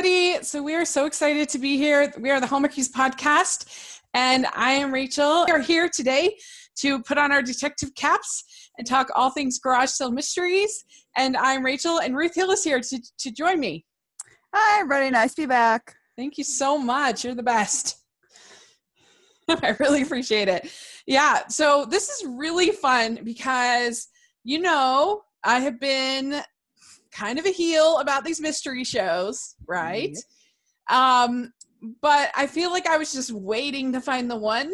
everybody. So we are so excited to be here. We are the Hallmarkies podcast, and I am Rachel. We are here today to put on our detective caps and talk all things garage sale mysteries. And I'm Rachel, and Ruth Hill is here to, to join me. Hi, everybody. Nice to be back. Thank you so much. You're the best. I really appreciate it. Yeah, so this is really fun because, you know, I have been kind of a heel about these mystery shows, right? Um, but I feel like I was just waiting to find the one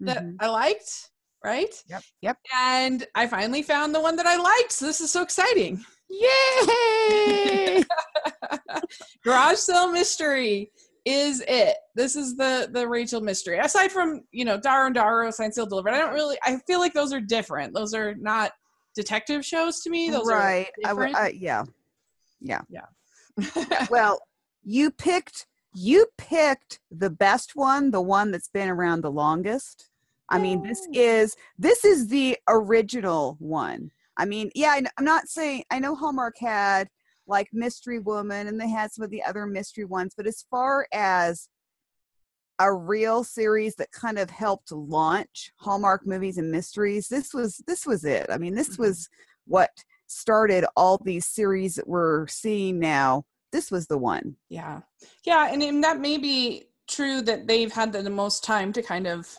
that Mhm. I liked, right? Yep. Yep. And I finally found the one that I liked. So this is so exciting. Yay! Garage sale mystery is it. This is the the Rachel mystery. Aside from you know Darrow and Darrow, Sign Seal Delivered, I don't really. I feel like those are different. Those are not detective shows to me. Those right. I, are different. I, yeah. Yeah. Well, you picked you picked the best one, the one that's been around the longest. I mean, this is this is the original one. I mean, yeah, I I'm not saying I know Hallmark had like Mystery Woman and they had some of the other mystery ones, but as far as a real series that kind of helped launch Hallmark movies and mysteries, this was this was it. I mean, this Mhm. was what started all these series that we're seeing now. This was the one. Yeah. Yeah. And, and that may be true that they've had the, the most time to kind of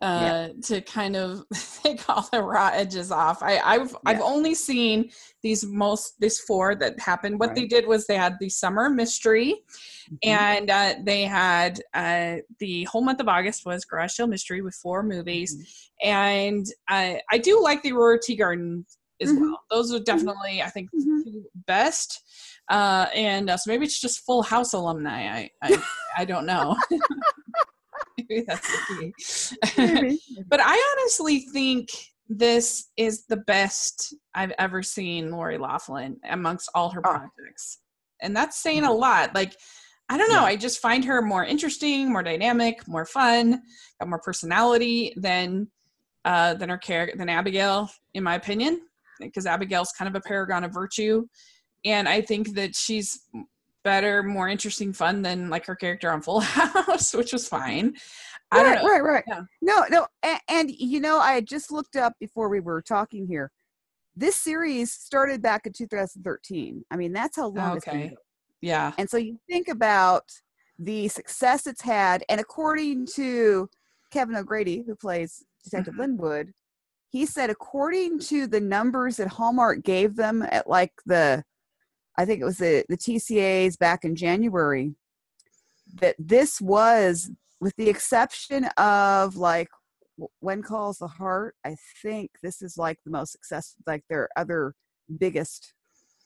uh to kind of take all the raw edges off. I, I've I've only seen these most these four that happened. What they did was they had the summer mystery Mhm. and uh, they had uh, the whole month of August was Garage Sale Mystery with four movies, Mm-hmm. and I I do like the Aurora Teagarden as Mhm. well. Those are definitely I think Mhm. two best, uh, and uh, so maybe it's just Full House alumni. I I, I don't know. maybe that's the key. But I honestly think this is the best I've ever seen Lori Loughlin amongst all her Oh. projects. And that's saying a lot. Like, I don't know, Yeah. I just find her more interesting, more dynamic, more fun, got more personality than uh than her character than Abigail, in my opinion. Because Abigail's kind of a paragon of virtue. And I think that she's better, more interesting, fun than like her character on Full House, which was fine. I don't right, know. right, right. Yeah. No, no, and, and you know, I had just looked up before we were talking here. This series started back in 2013. I mean, that's how long it's been. Okay. Yeah. And so you think about the success it's had, and according to Kevin O'Grady, who plays Detective Mhm. Linwood, he said according to the numbers that Hallmark gave them at like the, I think it was the the TCAs back in January, that this was, with the exception of like when calls the heart, I think this is like the most successful, like their other biggest,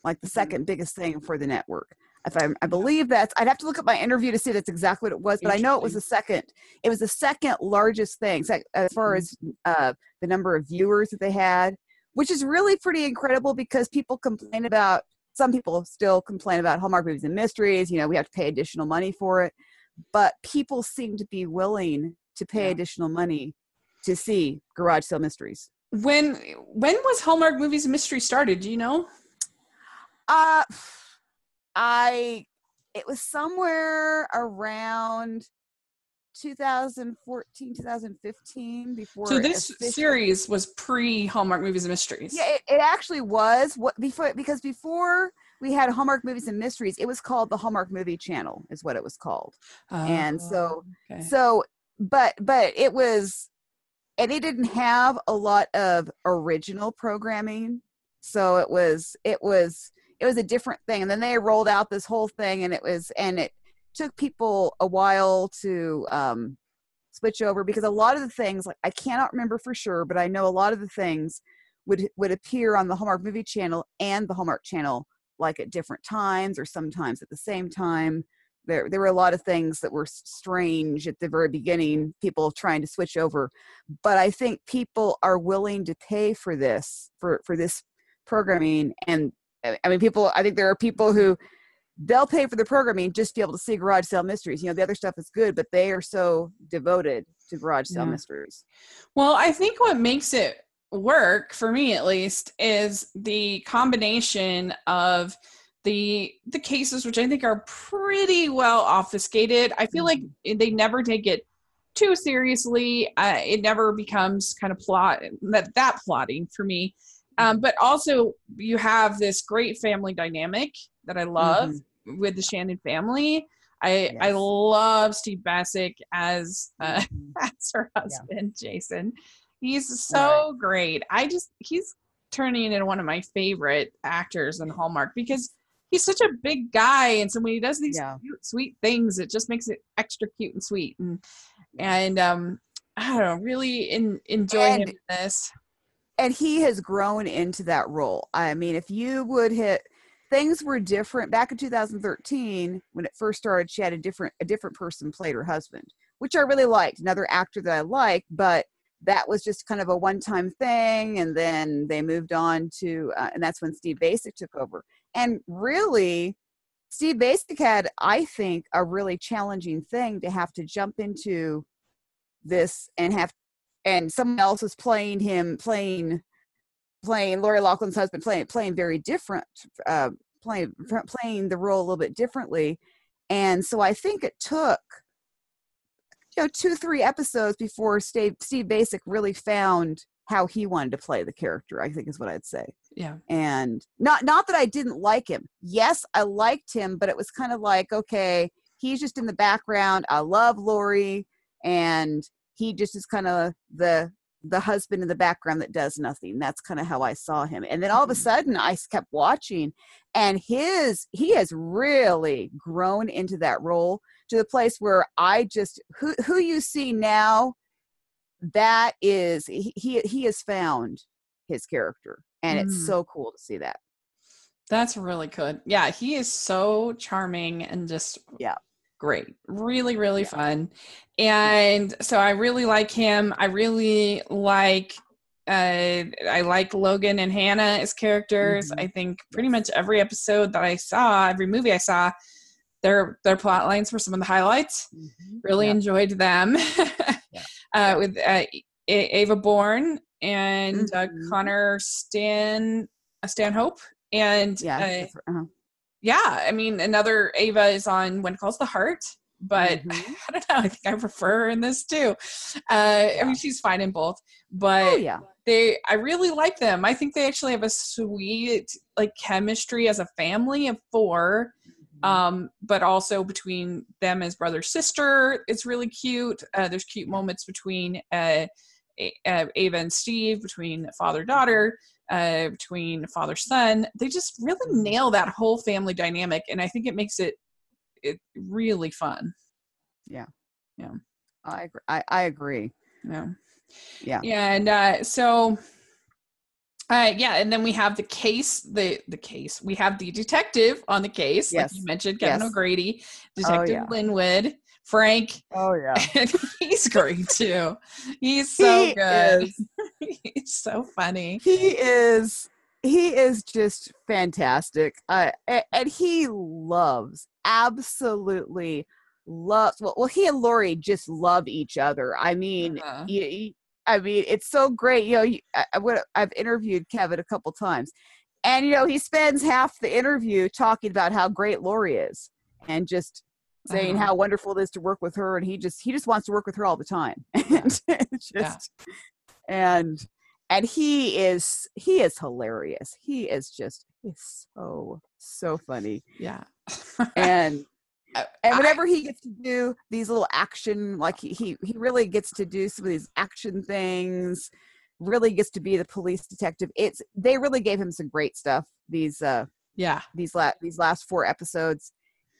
like the Mhm. second biggest thing for the network. If I, I believe that's, I'd have to look at my interview to see that's exactly what it was, but I know it was the second. It was the second largest thing as far Mhm. as uh, the number of viewers that they had, which is really pretty incredible because people complain about. Some people still complain about Hallmark movies and mysteries. You know, we have to pay additional money for it, but people seem to be willing to pay Yeah. additional money to see garage sale mysteries. When when was Hallmark Movies and Mystery started? Do you know? Uh I it was somewhere around 2014 2015 before So this officially- series was pre Hallmark Movies and Mysteries. yeah it, it actually was what before because before we had hallmark movies and mysteries it was called the hallmark movie channel is what it was called oh, and so Oh, okay. so but but it was and it didn't have a lot of original programming so it was it was it was a different thing and then they rolled out this whole thing and it was and it took people a while to um switch over because a lot of the things like i cannot remember for sure but i know a lot of the things would would appear on the hallmark movie channel and the hallmark channel like at different times or sometimes at the same time. There there were a lot of things that were strange at the very beginning people trying to switch over. But i think people are willing to pay for this for for this programming. And I- mean people i think there are people who they'll pay for the programming just to be able to see garage sale mysteries. You know the other stuff is good but they are so devoted to garage sale Yeah. mysteries. Well, I think what makes it work for me at least is the combination of the the cases which i think are pretty well obfuscated. I feel like Mm-hmm. they never take it too seriously. Uh, it never becomes kind of plot that that plotting for me. Um, but also you have this great family dynamic that i love with the shannon family. I i love steve Bacic as uh, Mhm. as her husband jason. He's so great. I just he's turning into one of my favorite actors in hallmark because he's such a big guy. And so when he does these Yeah. cute sweet things it just makes it extra cute and sweet. And and um i don't know really in, enjoy him in this. and he has grown into that role. I mean, if you would hit things were different back in 2013 when it first started. She had a different a different person played her husband, which I really liked. Another actor that I liked, but that was just kind of a one time thing, and then they moved on to, uh, and that's when Steve Bacic took over. And really, Steve Bacic had, I think, a really challenging thing to have to jump into this and have and someone else is playing him playing playing Lori Loughlin's husband playing playing very different uh playing playing the role a little bit differently and so I think it took you know two three episodes before Steve Steve Bacic really found how he wanted to play the character I think is what I'd say yeah and not not that I didn't like him. Yes, I liked him, but it was kind of like okay, he's just in the background. I love Lori, and he just is kind of the the husband in the background that does nothing. That's kind of how I saw him. And then all of a Mhm. sudden, I kept watching, and his he has really grown into that role to the place where I just who who you see now. That is he he, he has found his character and Mm. it's so cool to see that that's really good yeah he is so charming and just Yeah. Great really really Yeah. fun and so i really like him i really like uh i like logan and hannah as characters Mhm. i think pretty much every episode that i saw every movie i saw their their plot lines were some of the highlights really Yeah. enjoyed them uh with uh, A- ava bourne and uh, Mhm. connor stan uh, stanhope and yeah uh. Uh-huh. Yeah, I mean, another Ava is on When Calls the Heart, but Mhm. I don't know. I think I prefer her in this too. Uh, I mean, she's fine in both, but oh yeah they, I really like them. I think they actually have a sweet like chemistry as a family of four. Mm-hmm. Um, but also between them as brother sister, it's really cute. Uh, there's cute moments between uh, A- uh, Ava and Steve, between father daughter, uh, between father son. They just really Mm-hmm. nail that whole family dynamic, and I think it makes it it really fun. Yeah yeah i, agree. I i agree Yeah. Yeah. And uh, so, uh, yeah, and then we have the case. The the case. We have the detective on the case, like you mentioned, Kevin Yes. O'Grady, Detective yeah. Linwood, Frank. oh yeah he's great too. He's so He good. he's so funny. he is he is just fantastic uh, and he loves absolutely loves well, well he and lori just love each other i mean Uh-huh. i mean it's so great you know you, I, I would, i've interviewed kevin a couple times and you know he spends half the interview talking about how great lori is and just saying Uh-huh. how wonderful it is to work with her and he just he just wants to work with her all the time. And just and and he is he is hilarious. He is just he's so so funny. Yeah. and and I- whenever he gets to do these little action like he, he he really gets to do some of these action things really gets to be the police detective. It's they really gave him some great stuff these uh yeah. these last these last four episodes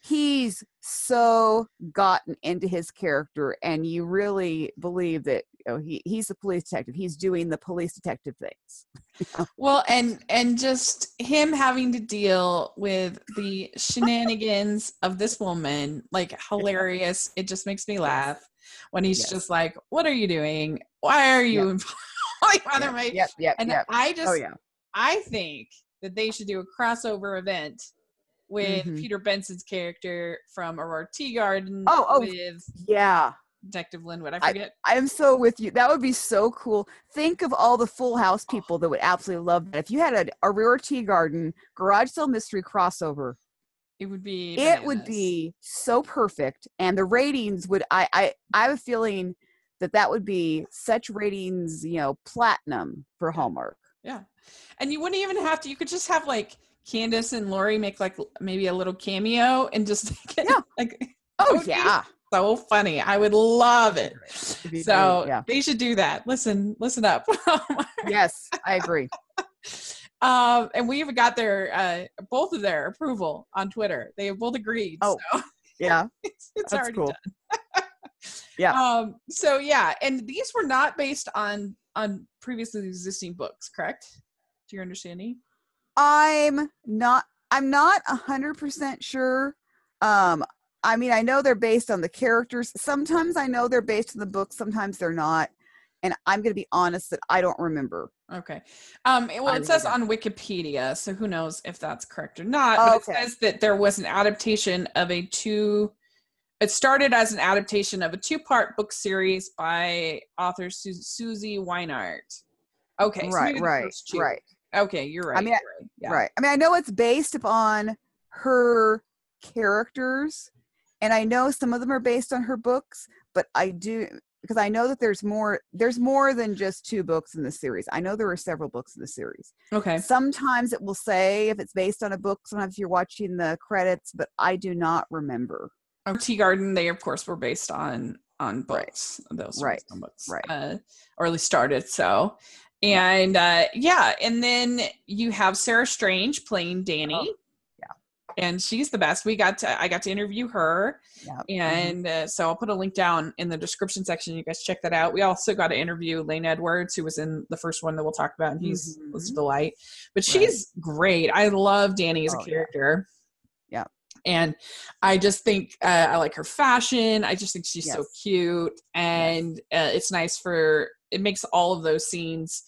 he's so gotten into his character and you really believe that you know, he, he's a police detective. He's doing the police detective things. Well, and and just him having to deal with the shenanigans of this woman, like hilarious. It just makes me laugh when he's Yes. just like, "What are you doing? Why are you employing other yep, my yep yep, And yep. I oh, just, oh yeah. I think that they should do a crossover event with Mhm. Peter Benson's character from Aurora Teagarden. Oh, oh. with yeah Detective Linwood. I forget. I am so with you. That would be so cool. Think of all the Full House people that would absolutely love that. If you had a Aurora Teagarden garage sale mystery crossover, it would be. it would be so perfect, and the ratings would. I I I have a feeling that that would be such ratings, you know, platinum for Hallmark. Yeah. And you wouldn't even have to, you could just have like Candace and Lori make like maybe a little cameo and just Yeah. like Oh yeah, so funny. I would love it. So yeah, they should do that. Listen, listen up. yes, I agree. um, and we even got their uh both of their approval on Twitter. They have both agreed. Oh, so Yeah, it's, it's That's already cool. done. Yeah. Um, so yeah, and these were not based on on previously existing books, correct? To your understanding? I'm not. I'm not a hundred percent sure. Um, I mean, I know they're based on the characters. Sometimes I know they're based on the book. Sometimes they're not. And I'm going to be honest that I don't remember. Okay. Um, it- well, I it says on Wikipedia, so who knows if that's correct or not. But okay. it says that there was an adaptation of a two. It started as an adaptation of a two-part book series by author Su- Suzi Weinert. Okay, right, the right, right, Okay, you're right. mean, I- you're right. Yeah. right. I mean, I know it's based upon her characters, and I know some of them are based on her books. But I do because I know that there's more. There's more than just two books in the series. I know there are several books in the series. Okay. Sometimes it will say if it's based on a book. Sometimes you're watching the credits, but I do not remember. Um, Teagarden, they of course were based on on Right. books. Those Right. books, Right. Uh, or at least started so. And uh, yeah, and then you have Sarah Strange playing Danny. Oh, yeah. and she's the best. We got to I got to interview her, Yeah. and uh, so I'll put a link down in the description section. You guys check that out. We also got to interview Lane Edwards, who was in the first one that we'll talk about, and he's was a delight. But Right. she's great. I love Danny as a Oh, yeah. character. Yeah. And I just think uh, I like her fashion. I just think she's so cute, and uh, it's nice for it makes all of those scenes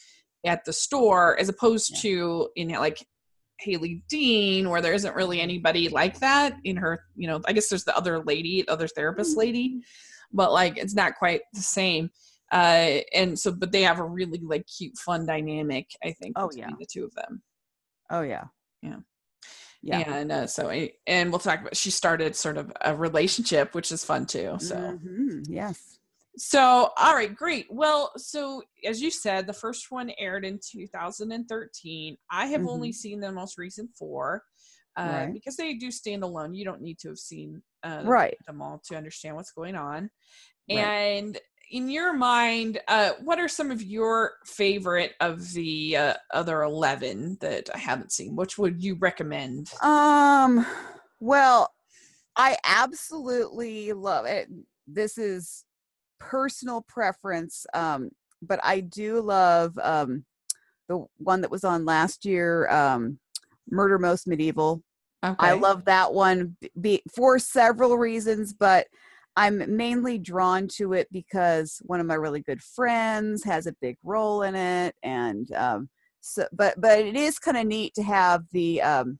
at the store as opposed Yeah. to in like Hailey Dean, where there isn't really anybody like that in her. You know, I guess there's the other lady, the other therapist lady, but like it's not quite the same. Uh, and so, but they have a really like cute, fun dynamic. I think Oh, yeah. the two of them. Oh yeah. Yeah. Yeah. And uh, so, and we'll talk about. She started sort of a relationship, which is fun too. So, Mhm, Yes. So all right, great. Well, so as you said, the first one aired in 2013. I have only seen the most recent four uh, Mm-hmm. Right. because they do stand alone. You don't need to have seen uh, Right. them all to understand what's going on. Right. And in your mind, uh, what are some of your favorite of the uh, other 11 that I haven't seen? Which would you recommend? Um, well, I absolutely love it. This is personal preference, um, but I do love um, the one that was on last year, um, Murder Most Medieval. Okay. I love that one be, for several reasons, but I'm mainly drawn to it because one of my really good friends has a big role in it, and um, so. But but it is kind of neat to have the um,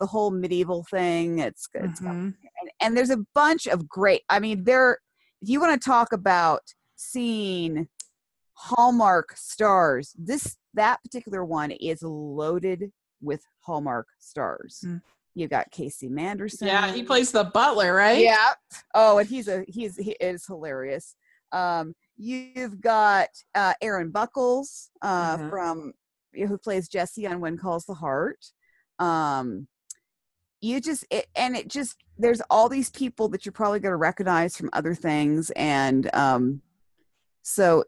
the whole medieval thing. It's it's got- Mhm. and, and there's a bunch of great. I mean, there. If you want to talk about seeing Hallmark stars, this that particular one is loaded with Hallmark stars. Mm. You got Casey Manderson. Yeah, he plays the butler, right? Yeah. Oh, and he's a he's he is hilarious. Um, you've got uh, Aren Buchholz uh, Mhm. from who plays Jesse on When Calls the Heart. Um, you just it, and it just there's all these people that you're probably going to recognize from other things, and um, so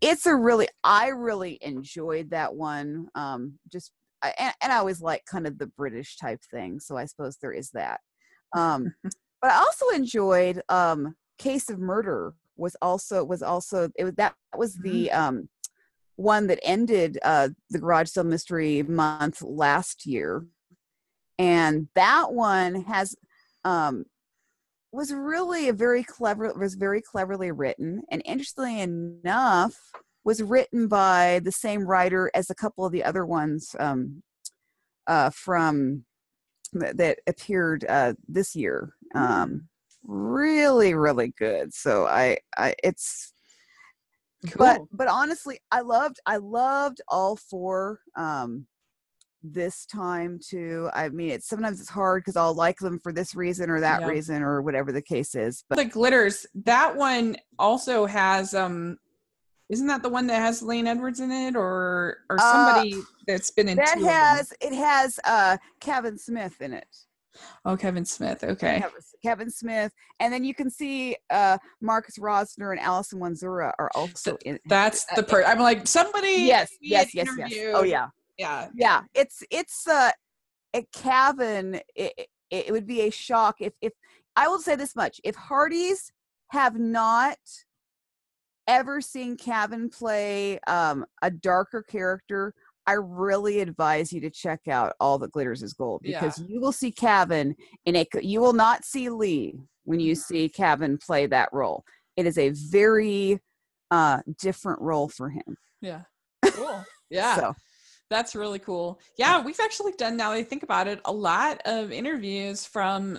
it's a really I really enjoyed that one. Um, just I, and, and I always like kind of the British type thing, so I suppose there is that. Um, but I also enjoyed um, Case of Murder was also was also it was that was the um, one that ended uh, the Garage Sale Mystery Month last year, and that one has um, was really a very clever was very cleverly written and interestingly enough was written by the same writer as a couple of the other ones um, uh, from that, that appeared uh, this year um, really really good. So I I it's Cool. but but honestly i loved i loved all four um this time too i mean it's sometimes it's hard because i'll like them for this reason or that Yeah. reason or whatever the case is but the glitters that one also has um isn't that the one that has lane edwards in it or or Uh, somebody that's been in that has it has uh Kavan Smith in it. Oh Kavan Smith okay. Kavan, Kavan Smith and then you can see uh marcus rosner and Alison Wandzura are also in that's uh, the per i'm like somebody yes yes yes yes. Oh yeah yeah. Yeah it's it's uh at Kavan it, it, would be a shock if if I will say this much if Hearties have not ever seen Kavan play um a darker character I really advise you to check out all that glitters is gold Yeah. because you will see Kavan in a you will not see Lee when you Mhm. see Kavan play that role. It is a very uh different role for him. Yeah. Cool. Yeah. So That's really cool. Yeah, we've actually done now that I think about it a lot of interviews from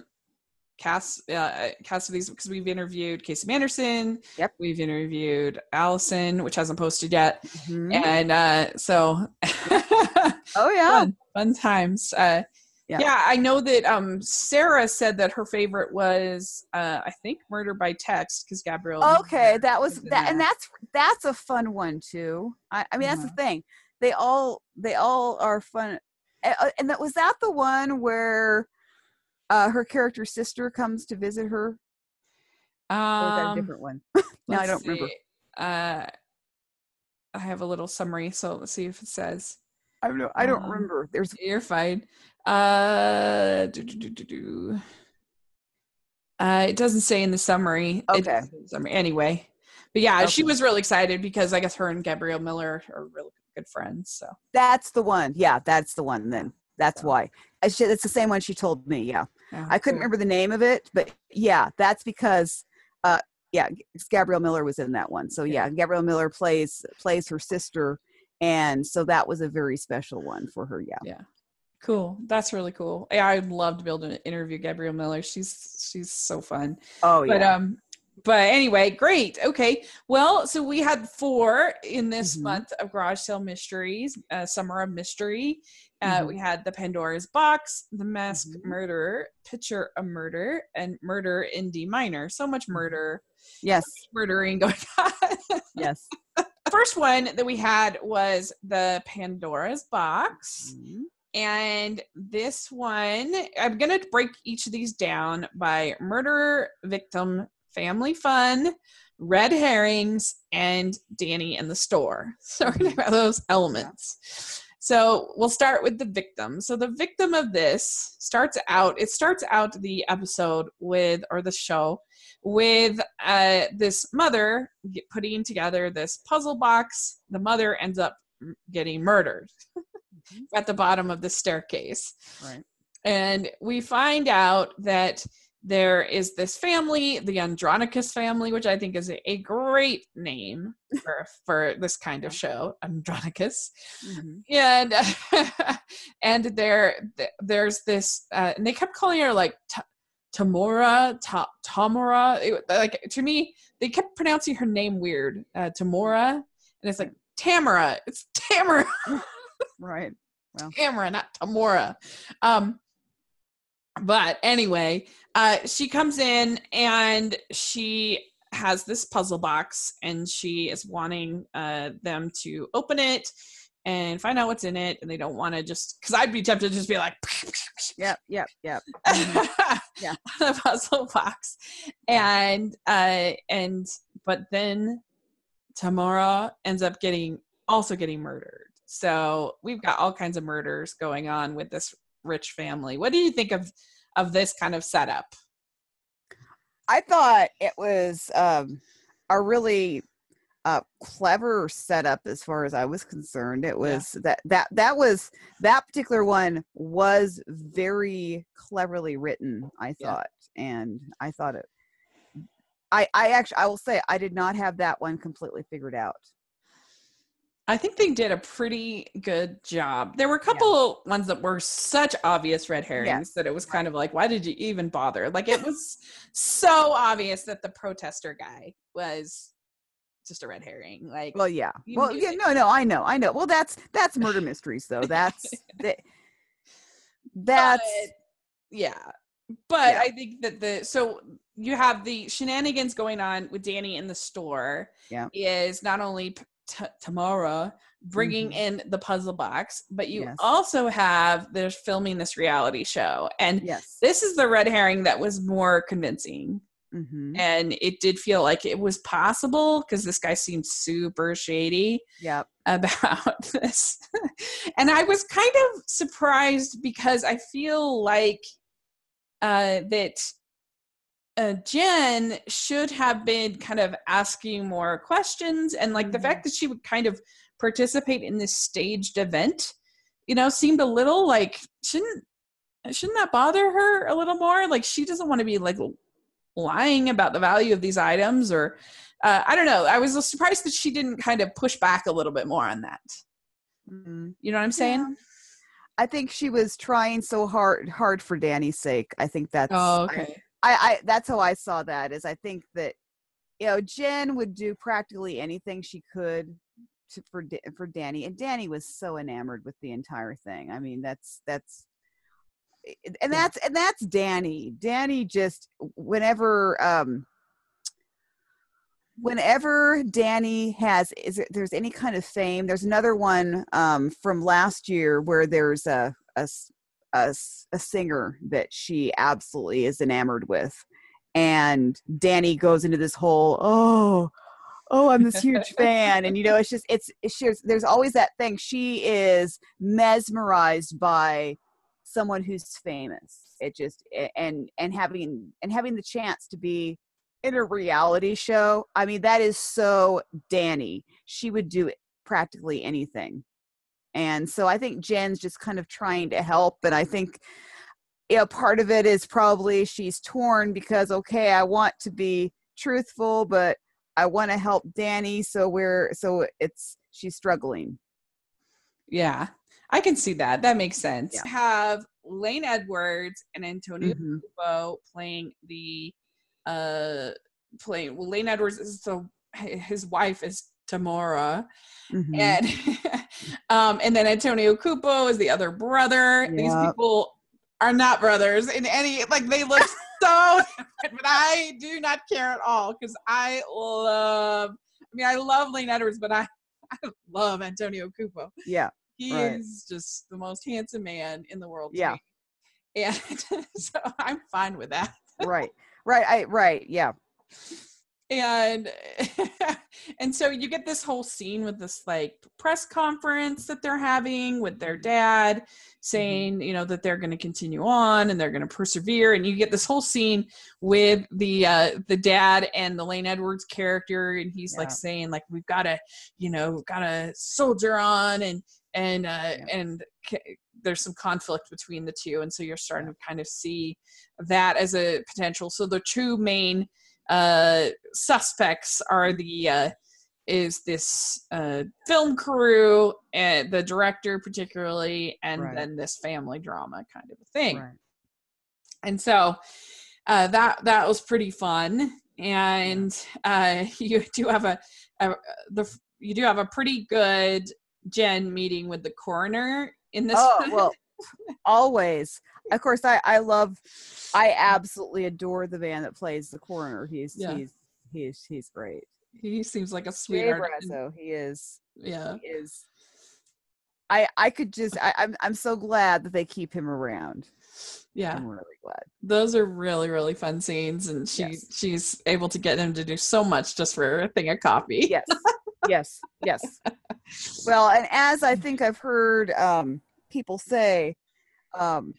Cass uh, Cassidy's because we've interviewed Casey Manderson. Yep. We've interviewed Allison, which hasn't posted yet, mhm. and uh, so oh yeah fun, fun times. Uh, Yeah. yeah. I know that um, Sarah said that her favorite was uh, I think Murder by Text because Gabrielle. okay that was that and that's that's a fun one too i, I mean that's Uh-huh. the thing they all they all are fun and that was that the one where uh her character's sister comes to visit her or is that a Um, different one no i don't remember. Uh, I have a little summary, so let's see if it says. i don't know i don't um, remember there's You're fine. Uh, do, do, do. Uh, it doesn't say in the summary. Okay. doesn't say in the summary. Anyway, but yeah, she was really excited because I guess her and Gabrielle Miller are really good friends. So that's the one yeah that's the one then that's So. why I should, it's the same one she told me yeah yeah, i couldn't cool. remember the name of it but yeah that's because uh yeah gabrielle miller was in that one so Yeah. yeah gabrielle miller plays plays her sister and so that was a very special one for her yeah Yeah. Cool. That's really cool. Yeah, I'd love to be able to interview Gabrielle Miller. She's she's so fun. oh But yeah um but anyway, great. Okay. Well, so we had four in this Mhm. month of garage sale mysteries, uh, summer of mystery. Uh, Mhm. We had the Pandora's box, the mask Mhm. murderer, picture a murder, and murder in D minor. So much murder, yes murdering going on. yes the first one that we had was the Pandora's box. Mhm. And this one, I'm going to break each of these down by murder, victim, family fun, red herrings, and Danny in the store. So we're going to have those elements. So we'll start with the victim. So the victim of this starts out, it starts out the episode with, or the show, with uh, this mother putting together this puzzle box. The mother ends up getting murdered at the bottom of the staircase. right And we find out that there is this family, the Andronicus family, which I think is a, a great name for, for this kind of show, Andronicus. Mhm. And and there there's this, uh, and they kept calling her like Ta- Tamora, Ta- Tamora. It- like to me, they kept pronouncing her name weird, uh, Tamora, and it's like Tamara. It's Tamara. right Tamara, not Tamora. Um, but anyway, uh, she comes in and she has this puzzle box and she is wanting uh, them to open it and find out what's in it. And they don't want to just, because I'd be tempted to just be like, yep yep yep Mhm. Yeah. the puzzle box. And, uh, and, but then Tamara ends up getting, also getting murdered. So we've got all kinds of murders going on with this rich family. What do you think of, of this kind of setup? i thought it was um a really uh clever setup as far as i was concerned it was that that that was that particular one was very cleverly written i Yeah. thought and i thought it i i actually i will say i did not have that one completely figured out I think they did a pretty good job. There were a couple ones that were such obvious red herrings Yes. that it was kind of like, why did you even bother? Like it was so obvious that the protester guy was just a red herring. Like, Well, yeah. Well, yeah. it. No, no. I know. I know. Well, that's that's murder mysteries, though. That's that. That's but, yeah. But Yeah. I think that the so you have the shenanigans going on with Danny in the store. Yeah. Is not only T- Tamara bringing Mhm. in the puzzle box, but you Yes. also have they're filming this reality show, and yes. this is the red herring that was more convincing, Mm-hmm. and it did feel like it was possible because this guy seemed super shady Yep. about this. and I was kind of surprised because I feel like uh, that uh, Jen should have been kind of asking more questions. And like the Mhm. fact that she would kind of participate in this staged event, you know, seemed a little like, shouldn't. Shouldn't that bother her a little more? Like she doesn't want to be like lying about the value of these items, or uh, I don't know. I was surprised that she didn't kind of push back a little bit more on that. Mm-hmm. You know what I'm saying? Yeah. I think she was trying so hard hard for Danny's sake. I think that's Oh, okay. I, I that's how I saw that is I think that you know Jen would do practically anything she could to, for for Danny and Danny was so enamored with the entire thing. I mean that's that's and that's and that's Danny. Danny just whenever um whenever Danny has is there's any kind of fame. There's another one um from last year where there's a a a, a singer that she absolutely is enamored with. And danny goes into this whole oh oh i'm this huge fan. And you know it's just it's, it's just, there's always that thing. She is mesmerized by someone who's famous. It just and and having and having the chance to be in a reality show i mean that is so danny. She would do practically anything and so I think Jen's just kind of trying to help. And I think, you know, part of it is probably she's torn because, okay, I want to be truthful, but I want to help Danny. So we're, so it's, she's struggling. Yeah, I can see that. That makes sense. Yeah. Have Lane Edwards and Antonio Mhm. Playing the uh playing well Lane Edwards is the, his wife is Tamara Mhm. and um and then Antonio Cupo is the other brother. These people are not brothers in any like they look so different, but I do not care at all because I love I mean I love Lane Edwards, but I I love Antonio Cupo. Yeah. He Right. is just the most handsome man in the world. Yeah. me. And so I'm fine with that. right. Right. I, right. Yeah. And and so you get this whole scene with this like press conference that they're having with their dad saying, you know, that they're going to continue on and they're going to persevere. And you get this whole scene with the uh the dad and the Lane Edwards character and he's like saying like we've got to, you know, got to soldier on and and uh Yeah. and c- there's some conflict between the two. And so you're starting to kind of see that as a potential. So the two main uh suspects are the uh is this uh film crew and the director particularly and Right. then this family drama kind of a thing Right. and so uh that that was pretty fun and uh you do have a, a the you do have a pretty good jen meeting with the coroner in this Oh, well, always. Of course, I, I love, I absolutely adore the man that plays the coroner. He's, Yeah. he's, he's, he's great. he seems like a sweetheart Brazeau, he is, yeah he is I I could just I, I'm I'm so glad that they keep him around. yeah I'm really glad. those are really really fun scenes and she Yes. she's able to get him to do so much just for a thing of coffee Yes. yes. Yes. Well, and as I think I've heard um people say um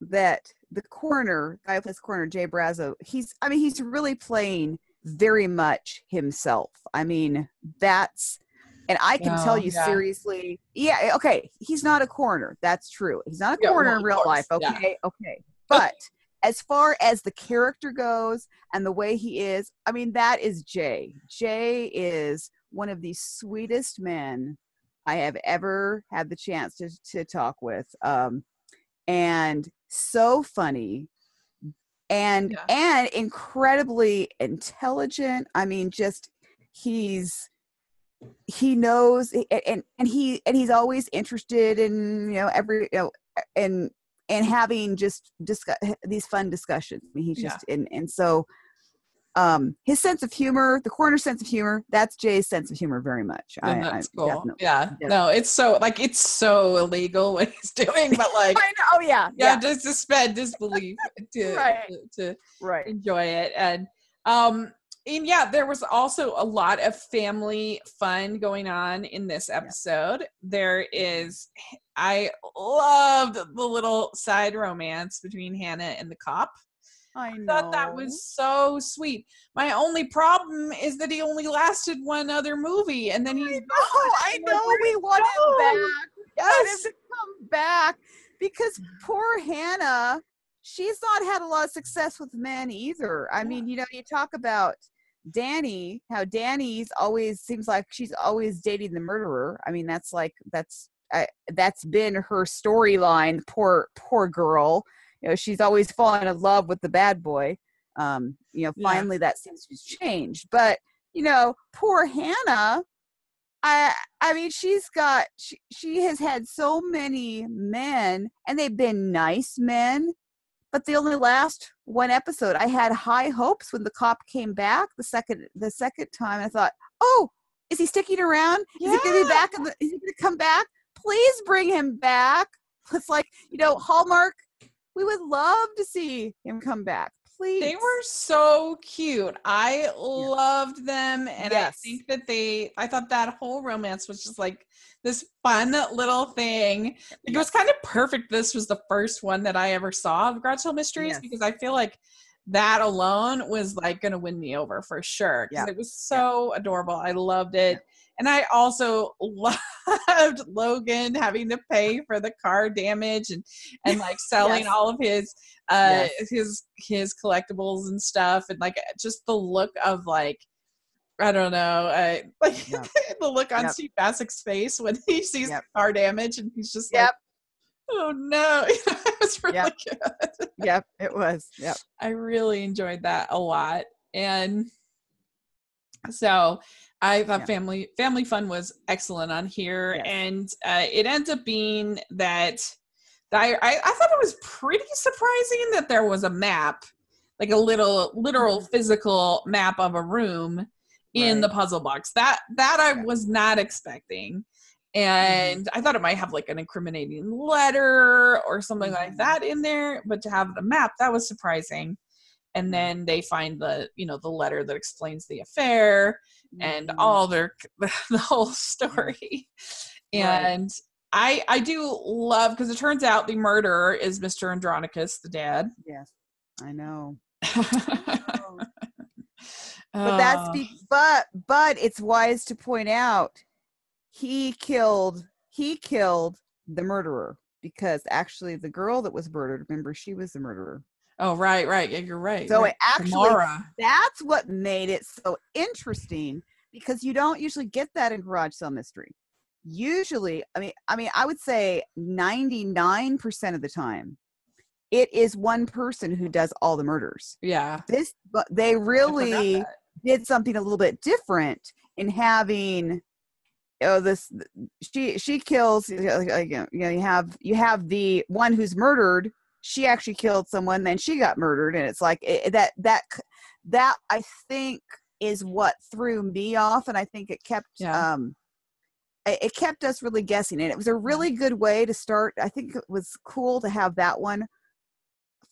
that the coroner, guy who plays coroner, Jay Brazeau, he's I mean, he's really playing very much himself. I mean, that's and I can tell Oh, you yeah. seriously, yeah, okay, he's not a coroner. That's true. He's not a Yeah, coroner well, in real course, life. yeah. Okay, okay. But as far as the character goes and the way he is, I mean, that is Jay. Jay is one of the sweetest men I have ever had the chance to to talk with. Um, and so funny and Yeah. and incredibly intelligent. I mean, just he's he knows and and he and he's always interested in you know every you know and and having just discuss these fun discussions. I mean, he's Yeah. just and and so um his sense of humor, the corner sense of humor, that's Jay's sense of humor very much. I, And I that's cool. definitely- Yeah. Yeah. No, it's so like it's so illegal what he's doing, but like I know. Oh yeah, yeah, yeah, just suspend disbelief to, Right. to to right. enjoy it. And um and yeah, there was also a lot of family fun going on in this episode. There is I loved the little side romance between Hannah and the cop. I I know. thought that was so sweet. My only problem is that he only lasted one other movie and then he's Oh, I know. We want him go? back. We want him Yes. to come back because poor Hannah, she's not had a lot of success with men either. I mean, you know, you talk about Danny, how Danny's always seems like she's always dating the murderer. I mean, that's like that's I, that's been her storyline. Poor poor girl. You know, she's always fallen in love with the bad boy. Um, you know, Yeah. finally that seems to change. But you know, poor Hannah. I I mean, she's got she, she has had so many men, and they've been nice men, but they only last one episode. I had high hopes when the cop came back the second the second time. I thought, oh, is he sticking around? Is he gonna be back? In the, is he gonna come back? Please bring him back. It's like you know, Hallmark. We would love to see him come back. Please. They were so cute. I loved them and I think that they I thought that whole romance was just like this fun little thing. Like, It was kind of perfect. This was the first one that I ever saw of Hill Mysteries Yes. because I feel like that alone was like gonna win me over for sure. Yeah. it was so adorable. I loved it. And I also loved Logan having to pay for the car damage and and like selling Yes. all of his uh Yes. his his collectibles and stuff and like just the look of like I don't know, uh, like Yep. the look on Yep. Steve Bacic's face when he sees Yep. car damage and he's just Yep. like, "Oh no!" it was really Yep. good. Yep. It was. Yep. I really enjoyed that a lot, and so I thought Yeah. family family fun was excellent on here, Yes. and uh, it ends up being that. I, I thought it was pretty surprising that there was a map, like a little literal Mhm. physical map of a room in the puzzle box. That that I Yeah. was not expecting. And I thought it might have like an incriminating letter or something like Mhm. that in there, but to have the map, that was surprising. And Mhm. then they find the, you know, the letter that explains the affair and Mhm. all their the whole story. Right. And I I do love because it turns out the murderer is Mr. Andronicus, the dad. Yes. I know. but But that's be- but but it's wise to point out he killed he killed the murderer because actually the girl that was murdered, remember she was the murderer. Oh, right, right. Yeah, you're right. So right. it actually Tamara. that's what made it so interesting because you don't usually get that in garage sale mystery. Usually, I mean, I mean, I would say 99% of the time, it is one person who does all the murders. Yeah. This, but they really did something a little bit different in having oh this she she kills you know, like, you know you have you have the one who's murdered she actually killed someone then she got murdered and it's like it, that that that i think is what threw me off and i think it kept Yeah. um it it kept us really guessing and it was a really good way to start i think it was cool to have that one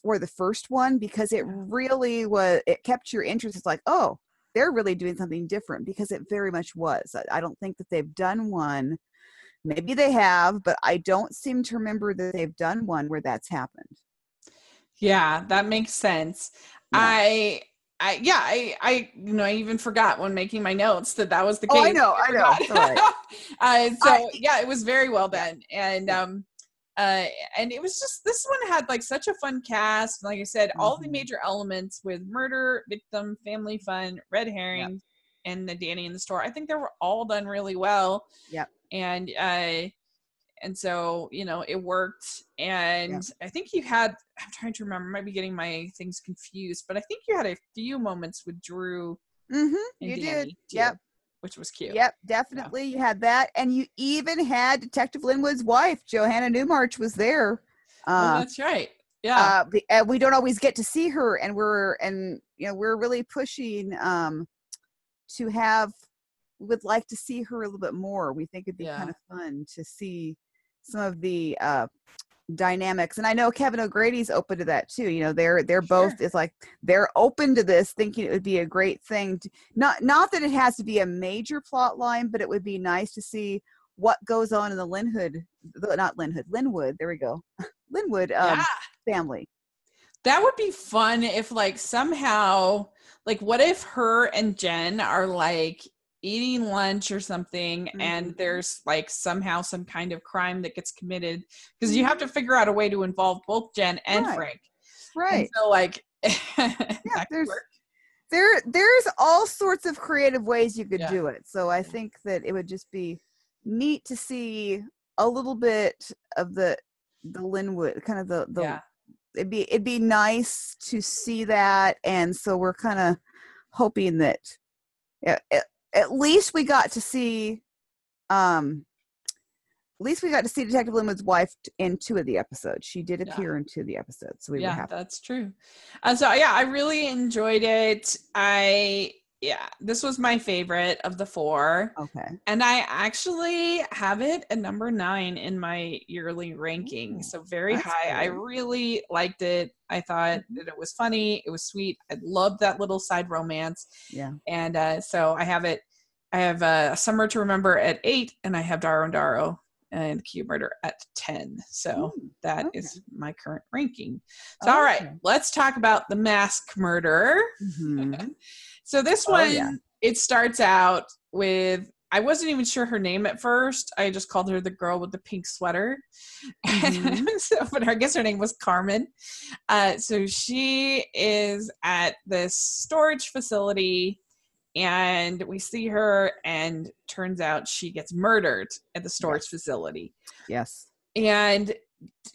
for the first one because it really was it kept your interest it's like oh they're really doing something different because it very much was I- i don't think that they've done one maybe they have but i don't seem to remember that they've done one where that's happened Yeah, that makes sense. Yeah. I I yeah, I I you know, I even forgot when making my notes that that was the case. Oh, case. I know, I know. forgot. It's all right. uh, so I- yeah, it was very well done. And Yeah. um uh and it was just this one had like such a fun cast. Like I said, all the Mhm. major elements with murder, victim, family fun, red herring, and the Danny in the store. I think they were all done really well. Yep. And uh and so, you know, it worked. And I think you had I'm trying to remember, I might be getting my things confused, but I think you had a few moments with Drew Mm-hmm. and You Danny did. too, Yep. which was cute. Yep. Definitely. You had that, and you even had Detective Linwood's wife, Johanna Newmarch, was there. Oh, Uh, that's right. Yeah. uh, uh, we don't always get to see her, and we're and you know we're really pushing um to have. Would like to see her a little bit more. We think it'd be Yeah. kind of fun to see some of the uh dynamics and i know kevin o'grady's open to that too you know they're they're both Sure. it's like they're open to this thinking it would be a great thing to, not not that it has to be a major plot line but it would be nice to see what goes on in the linwood not linwood linwood there we go linwood um, yeah. family That would be fun if like somehow like what if her and Jen are like eating lunch or something and Mhm. there's like somehow some kind of crime that gets committed because you have to figure out a way to involve both Jen and Right. Frank. And right so like could there's- there there's all sorts of creative ways you could Yeah. do it so i think that it would just be neat to see a little bit of the the linwood kind of the the yeah. it'd be it'd be nice to see that and so we're kind of hoping that yeah, at, at least we got to see um at least we got to see detective linwood's wife in two of the episodes she did Yeah. appear in two of the episodes so we were yeah, happy that's true. Uh, so yeah, I really enjoyed it. I yeah, this was my favorite of the four. okay And I actually have it at number nine in my yearly ranking. Ooh, so very high. I really liked it. I thought Mhm. that it was funny. It was sweet. I loved that little side romance. yeah And uh, so I have it. I have uh, Summer to Remember at eight, and I have Darrow and Darrow and Cube Murder at 10. So Ooh, that is okay. my current ranking. So, all right, let's talk about the mask murder. Mhm. So this Oh, one, yeah. it starts out with I wasn't even sure her name at first. I just called her the girl with the pink sweater. Mhm. so, but I guess her name was Carmen. Uh, so she is at this storage facility, and we see her, and turns out she gets murdered at the storage facility yes and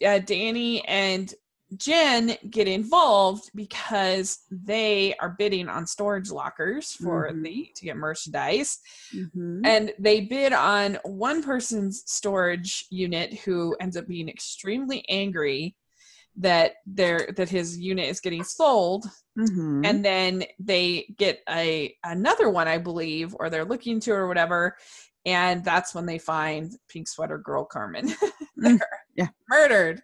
uh, Danny and Jen get involved because they are bidding on storage lockers for Mhm. the to get merchandise, Mhm. and they bid on one person's storage unit who ends up being extremely angry that their that his unit is getting sold Mhm. and then they get a another one i believe or they're looking to or whatever and that's when they find pink sweater girl carmen Mm, yeah. murdered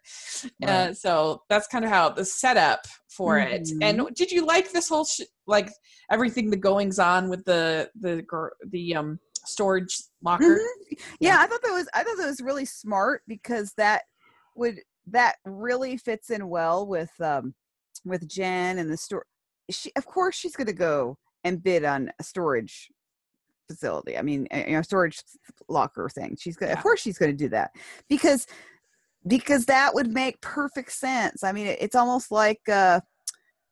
uh, so that's kind of how the setup for it Mhm. and did you like this whole sh- like everything the goings on with the the the um storage locker Mhm. yeah i thought that was i thought that was really smart because that would that really fits in well with um with jen and the store she of course she's going to go and bid on storage facility i mean you know storage locker thing she's going to Yeah. of course she's going to do that because because that would make perfect sense i mean it, it's almost like uh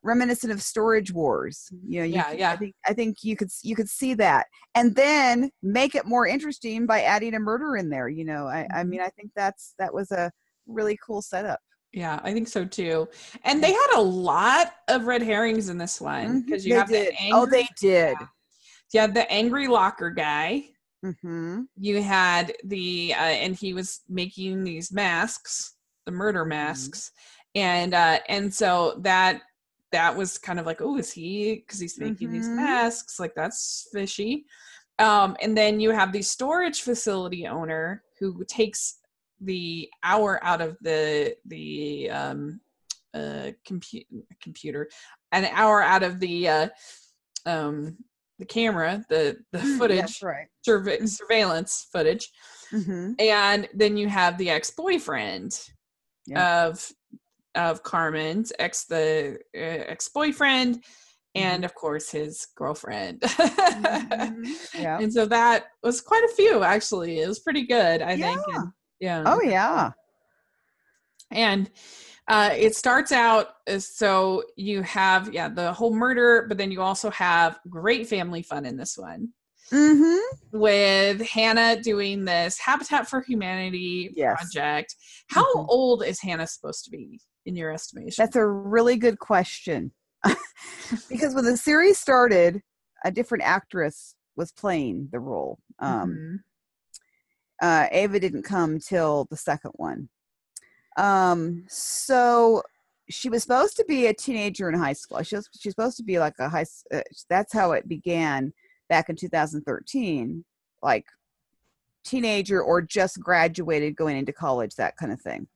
reminiscent of storage wars you know you, Yeah, c- yeah. i think i think you could you could see that and then make it more interesting by adding a murder in there you know i i mean i think that's that was a really cool setup Yeah, I think so too. And they had a lot of red herrings in this one because you They have did. the angry, oh they did you had the angry locker guy. hmm You had the uh, and he was making these masks, the murder Mm-hmm. masks, and uh, and so that that was kind of like, oh, is he because he's making these Mhm. masks? Like that's fishy. Um, and then you have the storage facility owner who takes the hour out of the the um, uh, compu- computer, an hour out of the uh, um, the camera, the the footage, Mm, right. surve- surveillance footage, hmm and then you have the ex-boyfriend Yeah. of of Carmen's ex the uh, ex-boyfriend and Mm-hmm. of course his girlfriend. Yeah. And so that was quite a few actually. It was pretty good i think and, yeah. Oh yeah. And Uh, it starts out as so you have yeah the whole murder, but then you also have great family fun in this one Mm-hmm. with Hannah doing this Habitat for Humanity Yes. project. How Mhm. old is Hannah supposed to be in your estimation? That's a really good question. because when the series started, a different actress was playing the role. Um, Mhm. uh, Ava didn't come till the second one. Um, so she was supposed to be a teenager in high school. She was she's supposed to be like a high. Uh, that's how it began back in 2013, like teenager or just graduated, going into college, that kind of thing.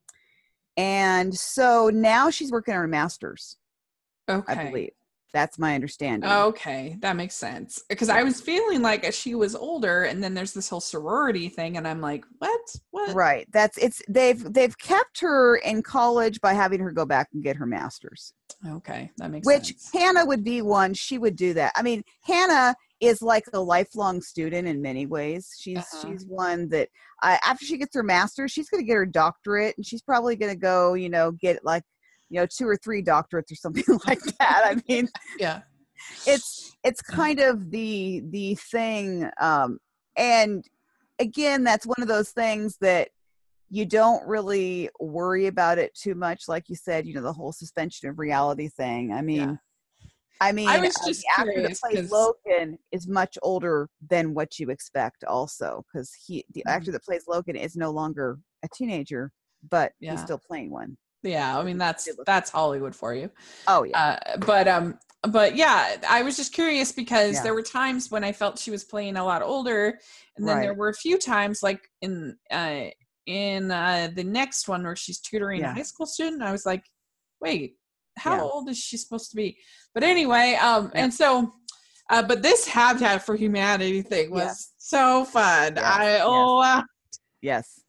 And so now she's working on her master's, okay. I believe. That's my understanding. Okay, that makes sense. Because I was feeling like she was older, and then there's this whole sorority thing, and I'm like, what? What? right. That's it's they've they've kept her in college by having her go back and get her master's. Okay, that makes which sense. Hannah would be one. She would do that. I mean, Hannah is like a lifelong student in many ways. She's Uh-huh. she's one that uh, after she gets her master's, she's going to get her doctorate, and she's probably going to go, you know, get like you know two or three doctorates or something like that. I mean, Yeah. it's it's kind of the the thing um and again that's one of those things that you don't really worry about it too much like you said you know the whole suspension of reality thing i mean i mean I was just the actor that curious plays logan is much older than what you expect also because he the Mhm. actor that plays logan is no longer a teenager but Yeah. he's still playing one. Yeah. I mean, that's that's Hollywood for you. Oh yeah Uh, but um, but yeah, I was just curious because Yeah. there were times when I felt she was playing a lot older, and then there were a few times like in uh in uh the next one where she's tutoring a high school student. I was like, wait, how Yeah. old is she supposed to be? But anyway, um, Yeah. and so. Uh, but this Habitat for Humanity thing was Yes. so fun. Yes, I yes. oh, wow. yes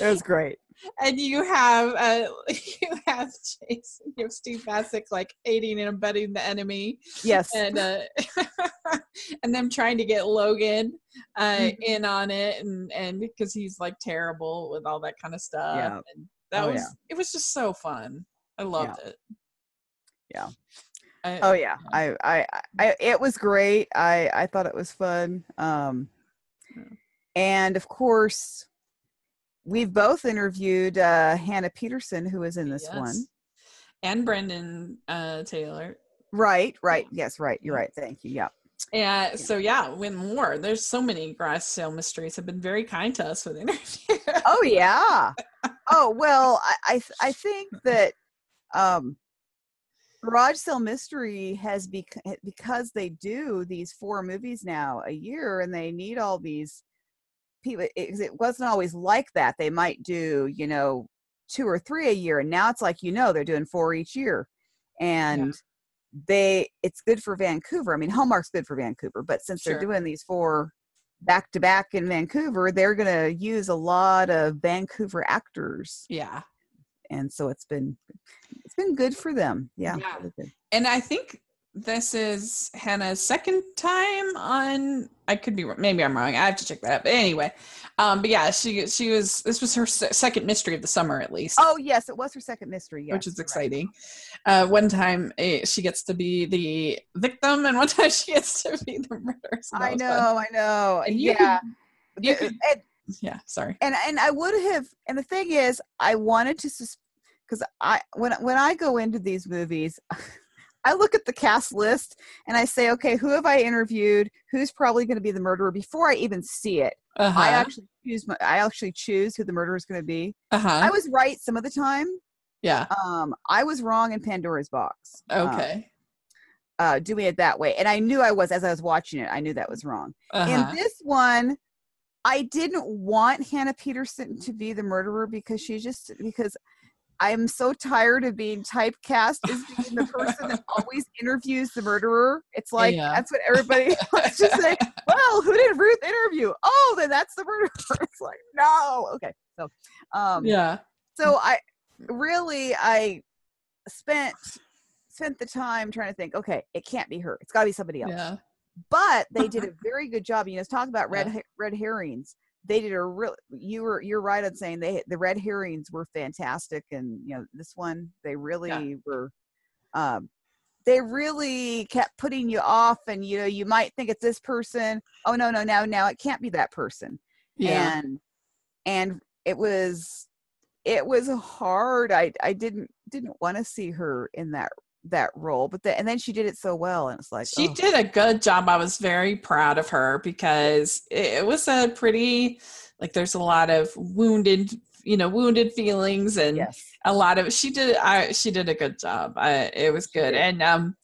it was great and you have uh, you have Jason, you have Steve Bacic like aiding and abetting the enemy, yes and uh, and them trying to get Logan uh, Mhm. in on it, and and because he's like terrible with all that kind of stuff. Yeah. And that Oh, was yeah. it was just so fun. I loved it. Yeah. I- Oh yeah, I, I, I, it was great. I, I thought it was fun. Um, Yeah. and of course, we've both interviewed uh, Hannah Peterson, who is in this one. And Brendan uh, Taylor. Right, right, yes, right. You're right. Thank you. Yeah, Yeah, so yeah, win more. There's so many Garage Sale Mysteries have been very kind to us with interviews. Oh yeah. oh well, I, I, I think that um, Garage Sale Mystery has bec- because they do these four movies now a year, and they need all these people. It, it wasn't always like that. They might do, you know, two or three a year, and now it's like you know they're doing four each year, and they it's good for Vancouver. I mean, Hallmark's good for Vancouver, but since Sure. they're doing these four back to back in Vancouver, they're going to use a lot of Vancouver actors, yeah. and so it's been it's been good for them. Yeah, Yeah. And I think this is Hannah's second time on. I could be maybe I'm wrong. I have to check that out. But anyway, um, but yeah, she she was this was her se- second mystery of the summer at least. Oh yes, it was her second mystery. Yes, which is you're right. exciting. Uh, one time eh, she gets to be the victim, and one time she gets to be the murderer. So I was fun. know, I know. And you yeah, could- you could- and, yeah. Sorry. and and I would have. And the thing is, I wanted to, because I when when I go into these movies. I look at the cast list and I say, okay, who have I interviewed? Who's probably going to be the murderer before I even see it? Uh-huh. I actually choose. My, I actually choose who the murderer is going to be. uh-huh. I was right some of the time. yeah. Um, I was wrong in Pandora's box. um, Okay. uh, doing it that way, and I knew I was as I was watching it. I knew that was wrong. uh-huh. In this one, I didn't want Hannah Peterson to be the murderer because she just because I'm so tired of being typecast as being the person that always interviews the murderer. It's like Yeah. that's what everybody wants to say. Well, who did Ruth interview? Oh, then that's the murderer. It's like no, okay. So, um, yeah. so I really I spent spent the time trying to think. Okay, it can't be her. It's got to be somebody else Yeah. but they did a very good job. You know, talk about red yeah. red herrings. They did a real. You were you're right on saying they the red herrings were fantastic, and you know this one they really yeah. were. Um, they really kept putting you off, and you know you might think it's this person. Oh no no now now it can't be that person. Yeah. And and it was it was hard. I I didn't didn't want to see her in that that role but the, and then she did it so well and it's like she oh. did a good job i was very proud of her because it, was a pretty like there's a lot of wounded you know wounded feelings and yes. a lot of she did i she did a good job I, it was good and um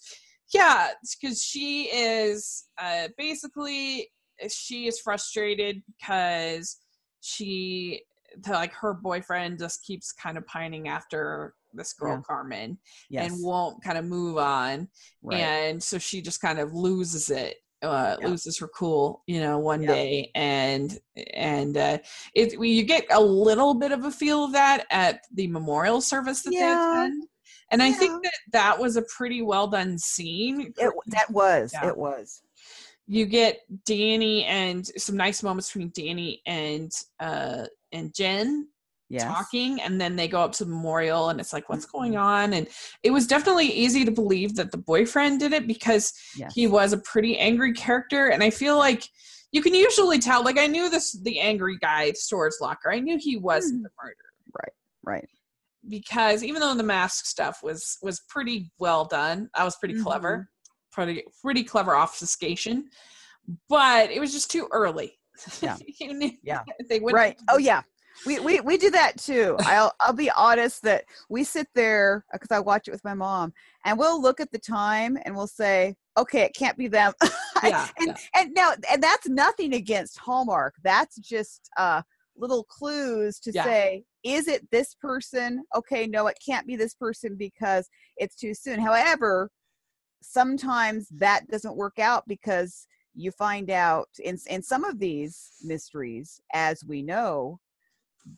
yeah because she is uh basically she is frustrated because she like her boyfriend just keeps kind of pining after this girl yeah. Carmen yes. and won't kind of move on. Right. And so she just kind of loses it. Uh, yeah. loses her cool, you know, one yeah. day, and and uh, it you get a little bit of a feel of that at the memorial service that yeah. they attend, and I think that that was a pretty well done scene. It, that was it was. You get Danny and some nice moments between Danny and uh and Jen yes. talking and then they go up to memorial and it's like what's going mm-hmm. on and it was definitely easy to believe that the boyfriend did it because yes. he was a pretty angry character and i feel like you can usually tell like i knew this the angry guy storage locker i knew he wasn't mm. the murderer right right because even though the mask stuff was was pretty well done that was pretty mm-hmm. clever pretty pretty clever obfuscation but it was just too early yeah yeah they would right oh yeah we, we we do that too. I'll I'll be honest that we sit there because I watch it with my mom, and we'll look at the time and we'll say, okay, it can't be them. Yeah, and yeah. and now and that's nothing against Hallmark. That's just uh little clues to yeah. say, is it this person? Okay, no, it can't be this person because it's too soon. However, sometimes that doesn't work out because you find out in in some of these mysteries, as we know,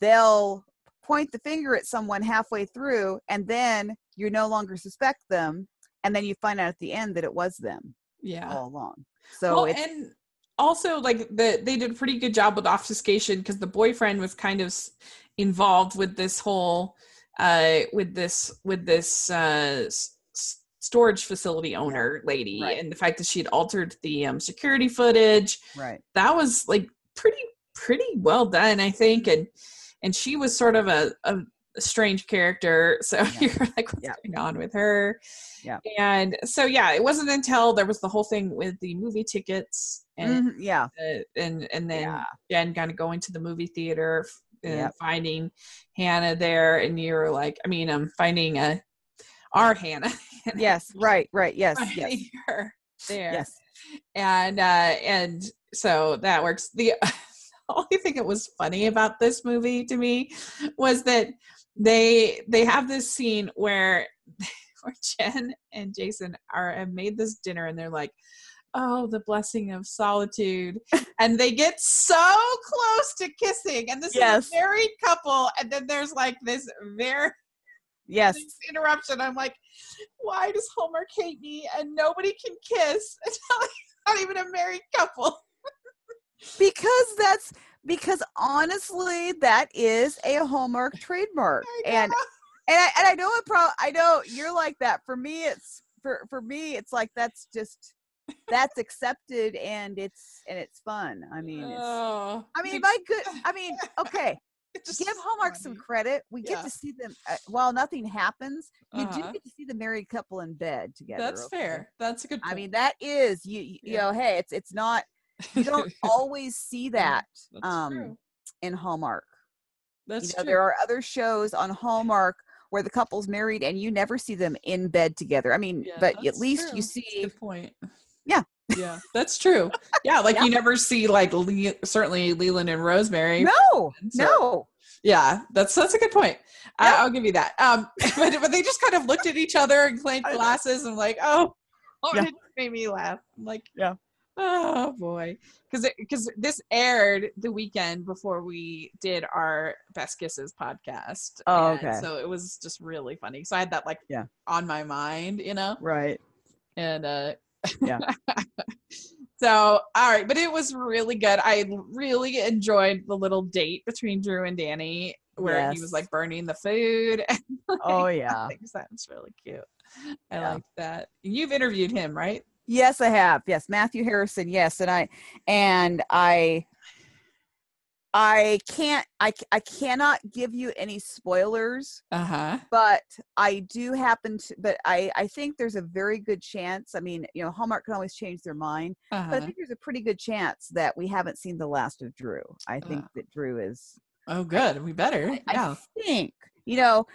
they'll point the finger at someone halfway through and then you no longer suspect them and then you find out at the end that it was them yeah all along so well, and also like the they did a pretty good job with obfuscation because the boyfriend was kind of involved with this whole uh with this with this uh s- storage facility owner yeah. lady right. and the fact that she had altered the um, security footage right that was like pretty pretty well done i think and and she was sort of a, a, strange character. So yeah. you're like, what's yeah. going on with her? Yeah. And so yeah, it wasn't until there was the whole thing with the movie tickets and mm-hmm. yeah, uh, and and then yeah. Jen kind of going to the movie theater and yep. finding Hannah there, and you're like, I mean, I'm finding a our Hannah. yes, right, right, yes, yes. Her there. Yes. And uh and so that works. The only thing that was funny about this movie to me was that they they have this scene where where Jen and Jason are have made this dinner and they're like, oh, the blessing of solitude. and they get so close to kissing. And this yes. is a married couple. And then there's like this very yes interruption. I'm like, why does Homer hate me and nobody can kiss? It's not even a married couple because that's because honestly that is a hallmark trademark and and I, and I know it pro I know you're like that for me it's for for me it's like that's just that's accepted and it's and it's fun I mean it's, oh, I mean my good I mean okay give Hallmark funny. some credit. We yeah. get to see them uh, while nothing happens. You uh-huh. do get to see the married couple in bed together. That's okay? fair. That's a good. Point. I mean, that is you. You yeah. know, hey, it's it's not you don't always see that um, in Hallmark. That's you know, true. There are other shows on Hallmark where the couple's married and you never see them in bed together. I mean, yeah, but at least true. you see. Good point. Yeah. Yeah, that's true. Yeah, like yeah. you never see like Le- certainly Leland and Rosemary. No, so, no. Yeah, that's that's a good point. Yeah. I, will give you that. Um, but but they just kind of looked at each other and clanked glasses and like, oh, oh, yeah. it made me laugh. I'm like, yeah, oh boy because because this aired the weekend before we did our best kisses podcast oh okay so it was just really funny so i had that like yeah on my mind you know right and uh yeah So, all right, but it was really good. I really enjoyed the little date between Drew and Danny where he was like burning the food. Oh yeah I yeah. think that's really cute. I Yeah. like that. You've interviewed him, right? Yes, I have. Yes, Matthew Harrison. Yes, and I and I I can't I I cannot give you any spoilers, Uh huh. but I do happen to but I I think there's a very good chance. I mean, you know, Hallmark can always change their mind, uh-huh. but I Uh-huh. think there's a pretty good chance that we haven't seen the last of Drew. I think Uh. that Drew is Oh, good. We better. I, yeah. I think you know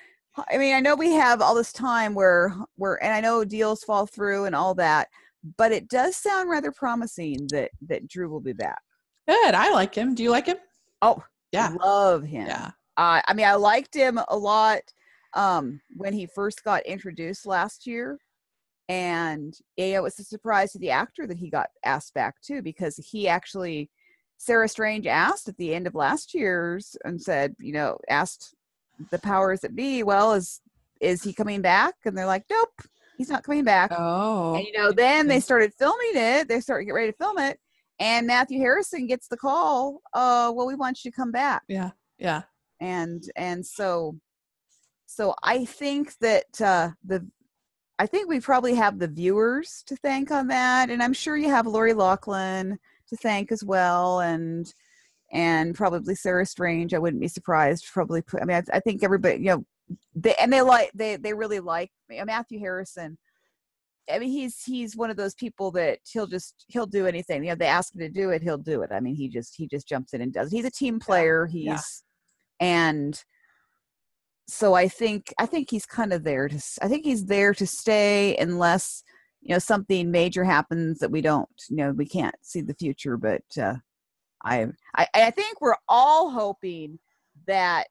i mean i know we have all this time where where and i know deals fall through and all that but it does sound rather promising that that drew will be back Good. I like him. Do you like him? oh Yeah. I love him Yeah. uh, i mean i liked him a lot um when he first got introduced last year and yeah, it was a surprise to the actor that he got asked back too because he actually sarah strange asked at the end of last year's and said you know asked the powers that be well is is he coming back and they're like nope he's not coming back Oh. and you know then they started filming it they started get ready to film it and matthew harrison gets the call uh well we want you to come back Yeah. Yeah. and and so so i think that uh the i think we probably have the viewers to thank on that and i'm sure you have lori Loughlin to thank as well and and probably sarah strange i wouldn't be surprised probably put, i mean I, I think everybody you know they and they like they they really like uh, matthew harrison I mean, he's he's one of those people that he'll just he'll do anything. You know, they ask him to do it, he'll do it. I mean, he just he just jumps in and does. it. He's a team player. He's yeah. and so I think I think he's kind of there to I think he's there to stay unless you know something major happens that we don't you know we can't see the future. But uh, I I I think we're all hoping that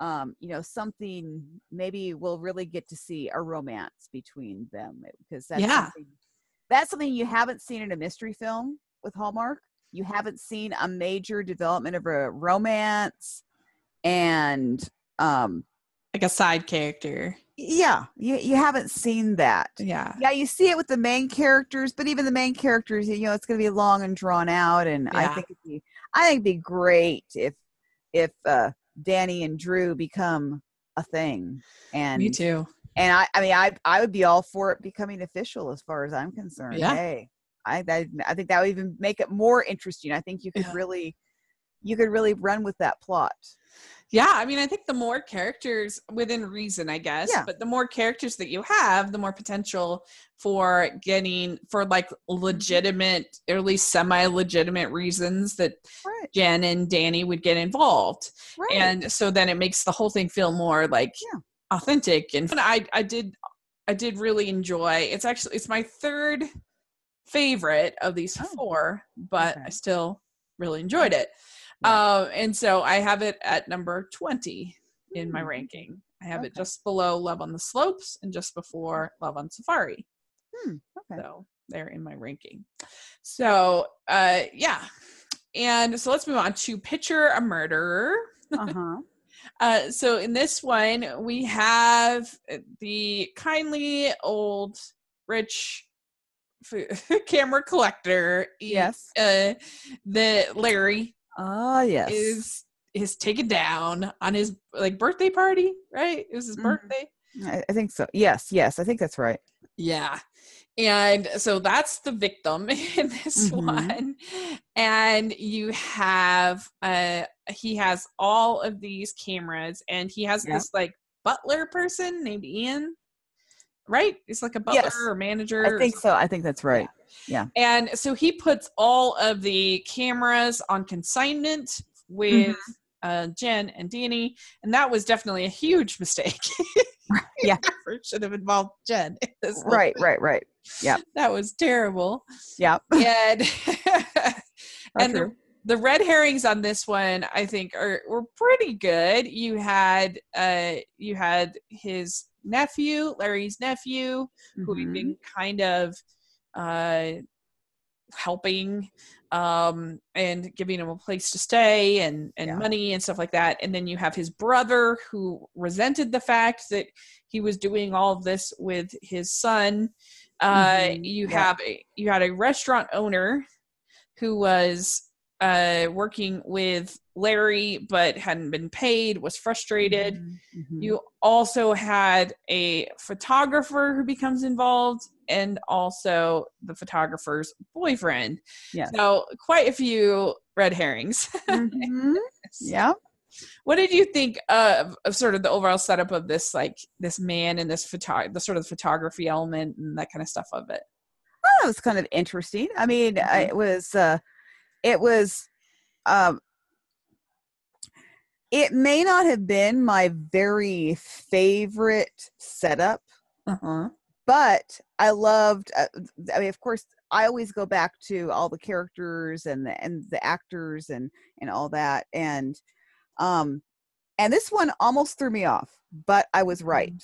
um you know something maybe we'll really get to see a romance between them because that's Yeah. something, that's something you haven't seen in a mystery film with Hallmark. You haven't seen a major development of a romance and um Like a side character. yeah, you you haven't seen that. Yeah. Yeah, you see it with the main characters, but even the main characters, you know, it's going to be long and drawn out. And I think it'd be, I think it'd be great if if uh, Danny and Drew become a thing. And Me too. and I, I mean, I I would be all for it becoming official as far as I'm concerned. Yeah. Hey, I I, I think that would even make it more interesting. I think you could Yeah. really you could really run with that plot. Yeah, I mean, I think the more characters within reason, I guess, Yeah. but the more characters that you have, the more potential for getting for like legitimate, or at least semi-legitimate reasons that Right. Jen and Danny would get involved. Right. And so then it makes the whole thing feel more like Yeah. authentic. And I I did I did really enjoy. It's actually it's my third favorite of these oh. four, but I still really enjoyed it. Um, and so I have it at number 20 in my Hmm, ranking. I have it just below Love on the Slopes and just before Love on Safari. Hmm, okay. So they're in my ranking. So uh yeah. And so let's move on to Picture a Murderer. Uh-huh. Uh, so in this one, we have uh, the kindly old rich camera collector. Yes. Uh, the Larry Ah, yes. is is taken down on his like birthday party, right? It was his Mhm. birthday. I, I think so. Yes, yes, I think that's right. Yeah. And so that's the victim in this Mhm. one. And you have uh he has all of these cameras and he has Yeah. this like butler person named Ian. Right? It's like a butler Yes. or manager. I think so. I think that's right. Yeah. And so he puts all of the cameras on consignment with Mm-hmm. uh, Jen and Danny, and that was definitely a huge mistake. Yeah. Should have involved Jen. in Right, right, right. That was terrible. Yeah. And and the, the red herrings on this one, I think, are were pretty good. You had uh you had his nephew, Larry's nephew, who we've been kind of uh helping um and giving him a place to stay and and Yeah. money and stuff like that and then you have his brother who resented the fact that he was doing all of this with his son Uh, Mhm, you yeah. have a you had a restaurant owner who was uh, working with Larry but hadn't been paid, was frustrated. Mhm, mhm. You also had a photographer who becomes involved, and also the photographer's boyfriend. Yeah. So quite a few red herrings. Mhm. Yeah. What did you think of, of sort of the overall setup of this, like this man and this photo, the sort of photography element and that kind of stuff of it? Oh, that was kind of interesting. I mean, I- Mhm. it was uh it was um it may not have been my very favorite setup, Uh huh. but I loved uh, I mean of course I always go back to all the characters and the and the actors and and all that and um and this one almost threw me off, but I was right.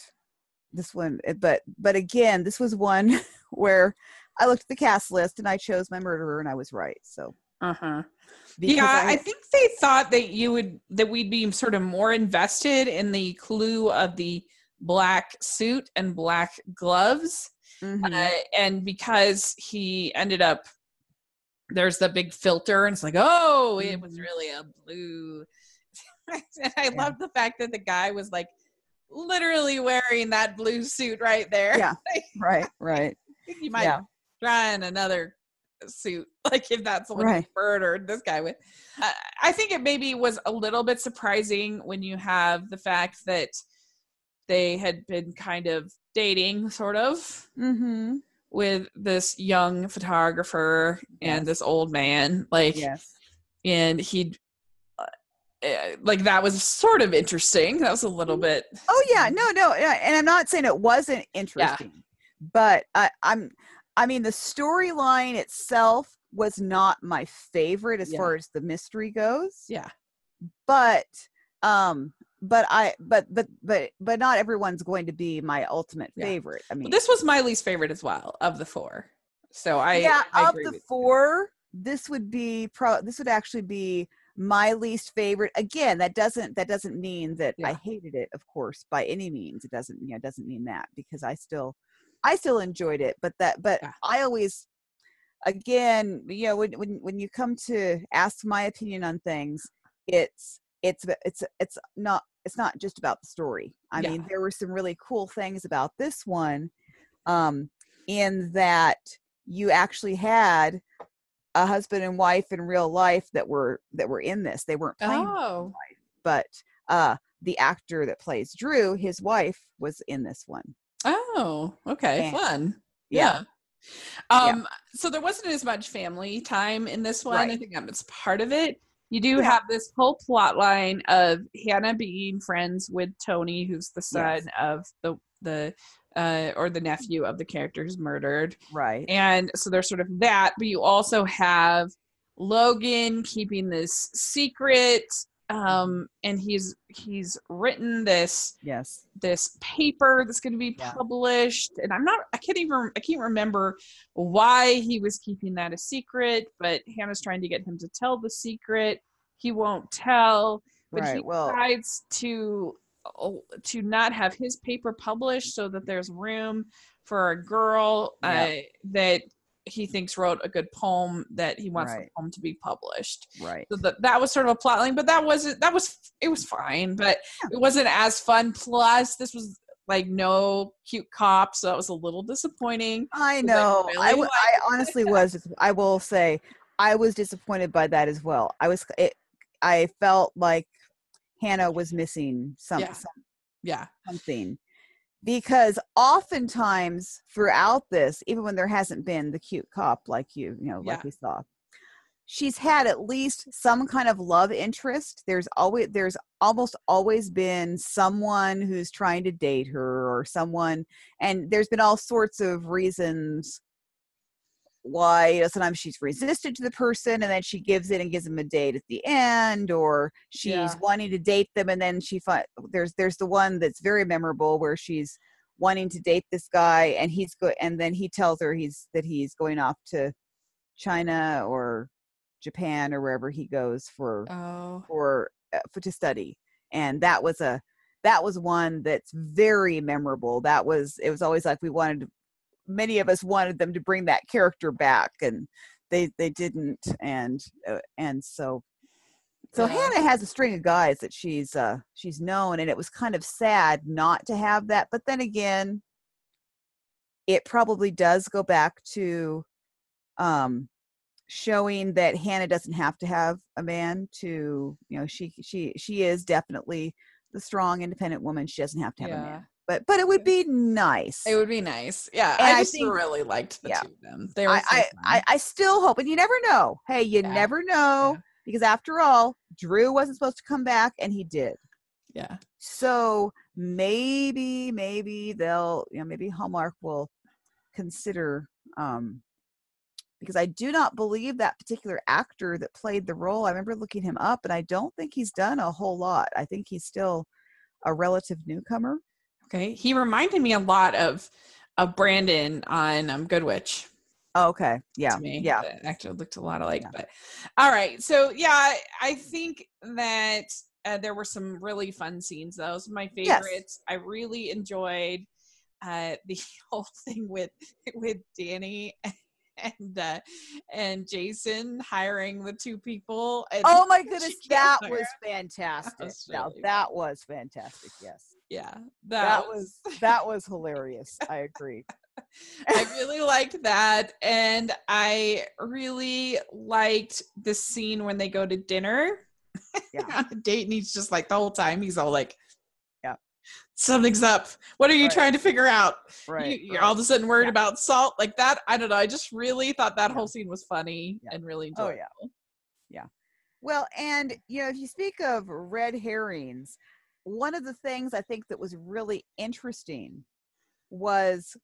This one eh, but but again, this was one where I looked at the cast list and I chose my murderer and I was right. So Uh huh. because Yeah, I, think they thought that you would that we'd be sort of more invested in the clue of the black suit and black gloves, Mhm. uh, and because he ended up there's the big filter, and it's like, oh, it was really a blue. and I Yeah. love the fact that the guy was like literally wearing that blue suit right there. Yeah. Right, right. I think you might Yeah. try in another suit, like if that's what Right. he murdered this guy with. Uh, I think it maybe was a little bit surprising when you have the fact that they had been kind of dating, sort of, Mm-hmm. with this young photographer and this old man, like, Yes. and he'd. uh, eh, Like that was sort of interesting. That was a little bit. Oh yeah, no, no, and I'm not saying it wasn't interesting, but I, I'm, I mean, the storyline itself was not my favorite as Yeah. far as the mystery goes. Yeah. But, um, but I, but but but but not everyone's going to be my ultimate Yeah. favorite. I mean, This was my least favorite as well of the four. So I yeah, I of the with you. four, this would be pro. This would actually be my least favorite. Again, that doesn't that doesn't mean that I hated it. Of course, by any means, it doesn't. You know, it doesn't mean that because I still, I still enjoyed it. But that, but Yeah. I always, again, you know, when when when you come to ask my opinion on things, it's it's it's it's not it's not just about the story. I Yeah. mean, there were some really cool things about this one, um, in that you actually had a husband and wife in real life that were that were in this. They weren't playing, Oh, but uh, the actor that plays Drew, his wife, was in this one. Oh, okay, fun. yeah. Yeah. Um, so there wasn't as much family time in this one. I think that was part of it. You do Yeah. have this whole plot line of Hannah being friends with Tony, who's the son Yes. of the the uh or the nephew of the character who's murdered. Right. And so there's sort of that, but you also have Logan keeping this secret. Um, and he's he's written this yes. this paper that's going to be Yeah. published and i'm not i can't even i can't remember why he was keeping that a secret but hannah's trying to get him to tell the secret he won't tell but he Right. Well, decides to oh, to not have his paper published so that there's room for a girl uh, that he thinks wrote a good poem that he wants Right. the poem to be published right. so that that was sort of a plot line but that wasn't that was it was fine but Yeah. it wasn't as fun plus this was like no cute cop so that was a little disappointing I know. I, really w- I honestly was. I will say, I was disappointed by that as well. I was. It, I felt like Hannah was missing some, Yeah. some yeah something because oftentimes throughout this even when there hasn't been the cute cop like you you know like Yeah. we saw she's had at least some kind of love interest there's always there's almost always been someone who's trying to date her or someone and there's been all sorts of reasons why you know, sometimes she's resistant to the person and then she gives it and gives them a date at the end or she's Yeah. wanting to date them and then she fi- there's there's the one that's very memorable where she's wanting to date this guy and he's go and then he tells her he's that he's going off to China or Japan or wherever he goes for oh. for, uh, for to study. And that was a that was one that's very memorable. That was it was always like we wanted to many of us wanted them to bring that character back and they they didn't and uh, and so so Yeah. Hannah has a string of guys that she's uh she's known and it was kind of sad not to have that but then again it probably does go back to um showing that Hannah doesn't have to have a man to you know she she she is definitely the strong independent woman. She doesn't have to have a man but but it would be nice It would be nice. Yeah. And I I just think- really liked the yeah. two of them. They were I, so I. I I still hope and you never know hey you Yeah. never know Yeah. because after all Drew wasn't supposed to come back and he did yeah. so maybe maybe they'll you know maybe hallmark will consider um because i do not believe that particular actor that played the role i remember looking him up and i don't think he's done a whole lot i think he's still a relative newcomer Okay. He reminded me a lot of of Brandon on um, Good Witch. oh, okay yeah me. yeah actor looked a lot alike. Yeah. But all right. So yeah, I, think that uh, there were some really fun scenes. Those my Yes. favorites. I really enjoyed uh, the whole thing with with Danny and uh, and Jason hiring the two people. Oh my goodness that was fantastic was now really that was fantastic yes yeah, that was that was hilarious i agree I really liked that. And I really liked the scene when they go to dinner Yeah. on a date. And he's just like, the whole time, he's all like, Yeah. something's up. What are you Right. trying to figure out? right you, you're right. all of a sudden worried Yeah. about salt like that. I don't know. I just really thought that Yeah. whole scene was funny Yeah. and really Oh, enjoyable. yeah. Well, and you know, if you speak of red herrings, one of the things I think that was really interesting was,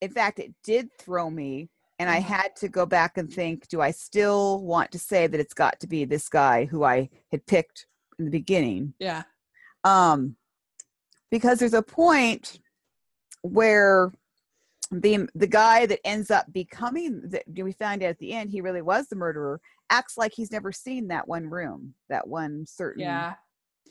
in fact, it did throw me, and I Mhm. had to go back and think: Do I still want to say that it's got to be this guy who I had picked in the beginning? Yeah. um because there's a point where the the guy that ends up becoming that we find out at the end he really was the murderer acts like he's never seen that one room that one certain Yeah.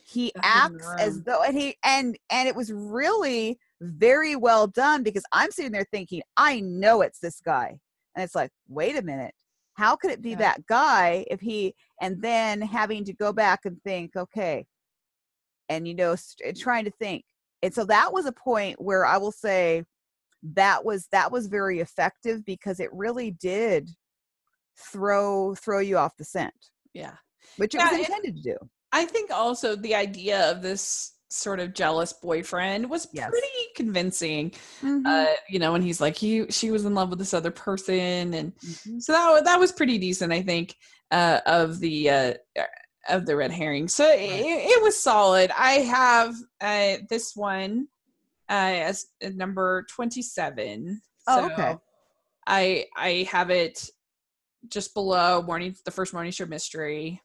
He acts as though and he and and it was really very well done because i'm sitting there thinking i know it's this guy. And it's like wait a minute. How could it be Yeah. that guy if he and then having to go back and think okay and you know st- trying to think. And so that was a point where i will say that was that was very effective because it really did throw throw you off the scent. Yeah. which it Yeah, was intended to do I think also the idea of this sort of jealous boyfriend was Yes. pretty convincing. Mhm. Uh, you know, when he's like he she was in love with this other person and Mhm. so that that was pretty decent i think uh of the uh of the red herring so it, it was solid i have uh this one uh as uh, number 27 Oh, okay. i i have it just below morning the first morning show mystery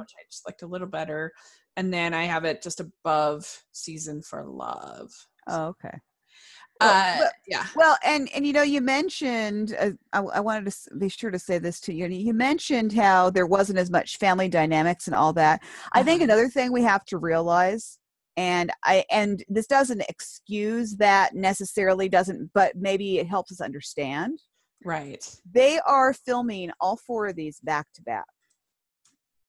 Which i just liked a little better and then i have it just above season for love Oh, okay. Uh but- yeah Well, and and you know, you mentioned uh, I, I wanted to be sure to say this to you. You mentioned how there wasn't as much family dynamics and all that. I think Uh-huh. another thing we have to realize, and I and this doesn't excuse that necessarily, doesn't, but maybe it helps us understand. right They are filming all four of these back to back.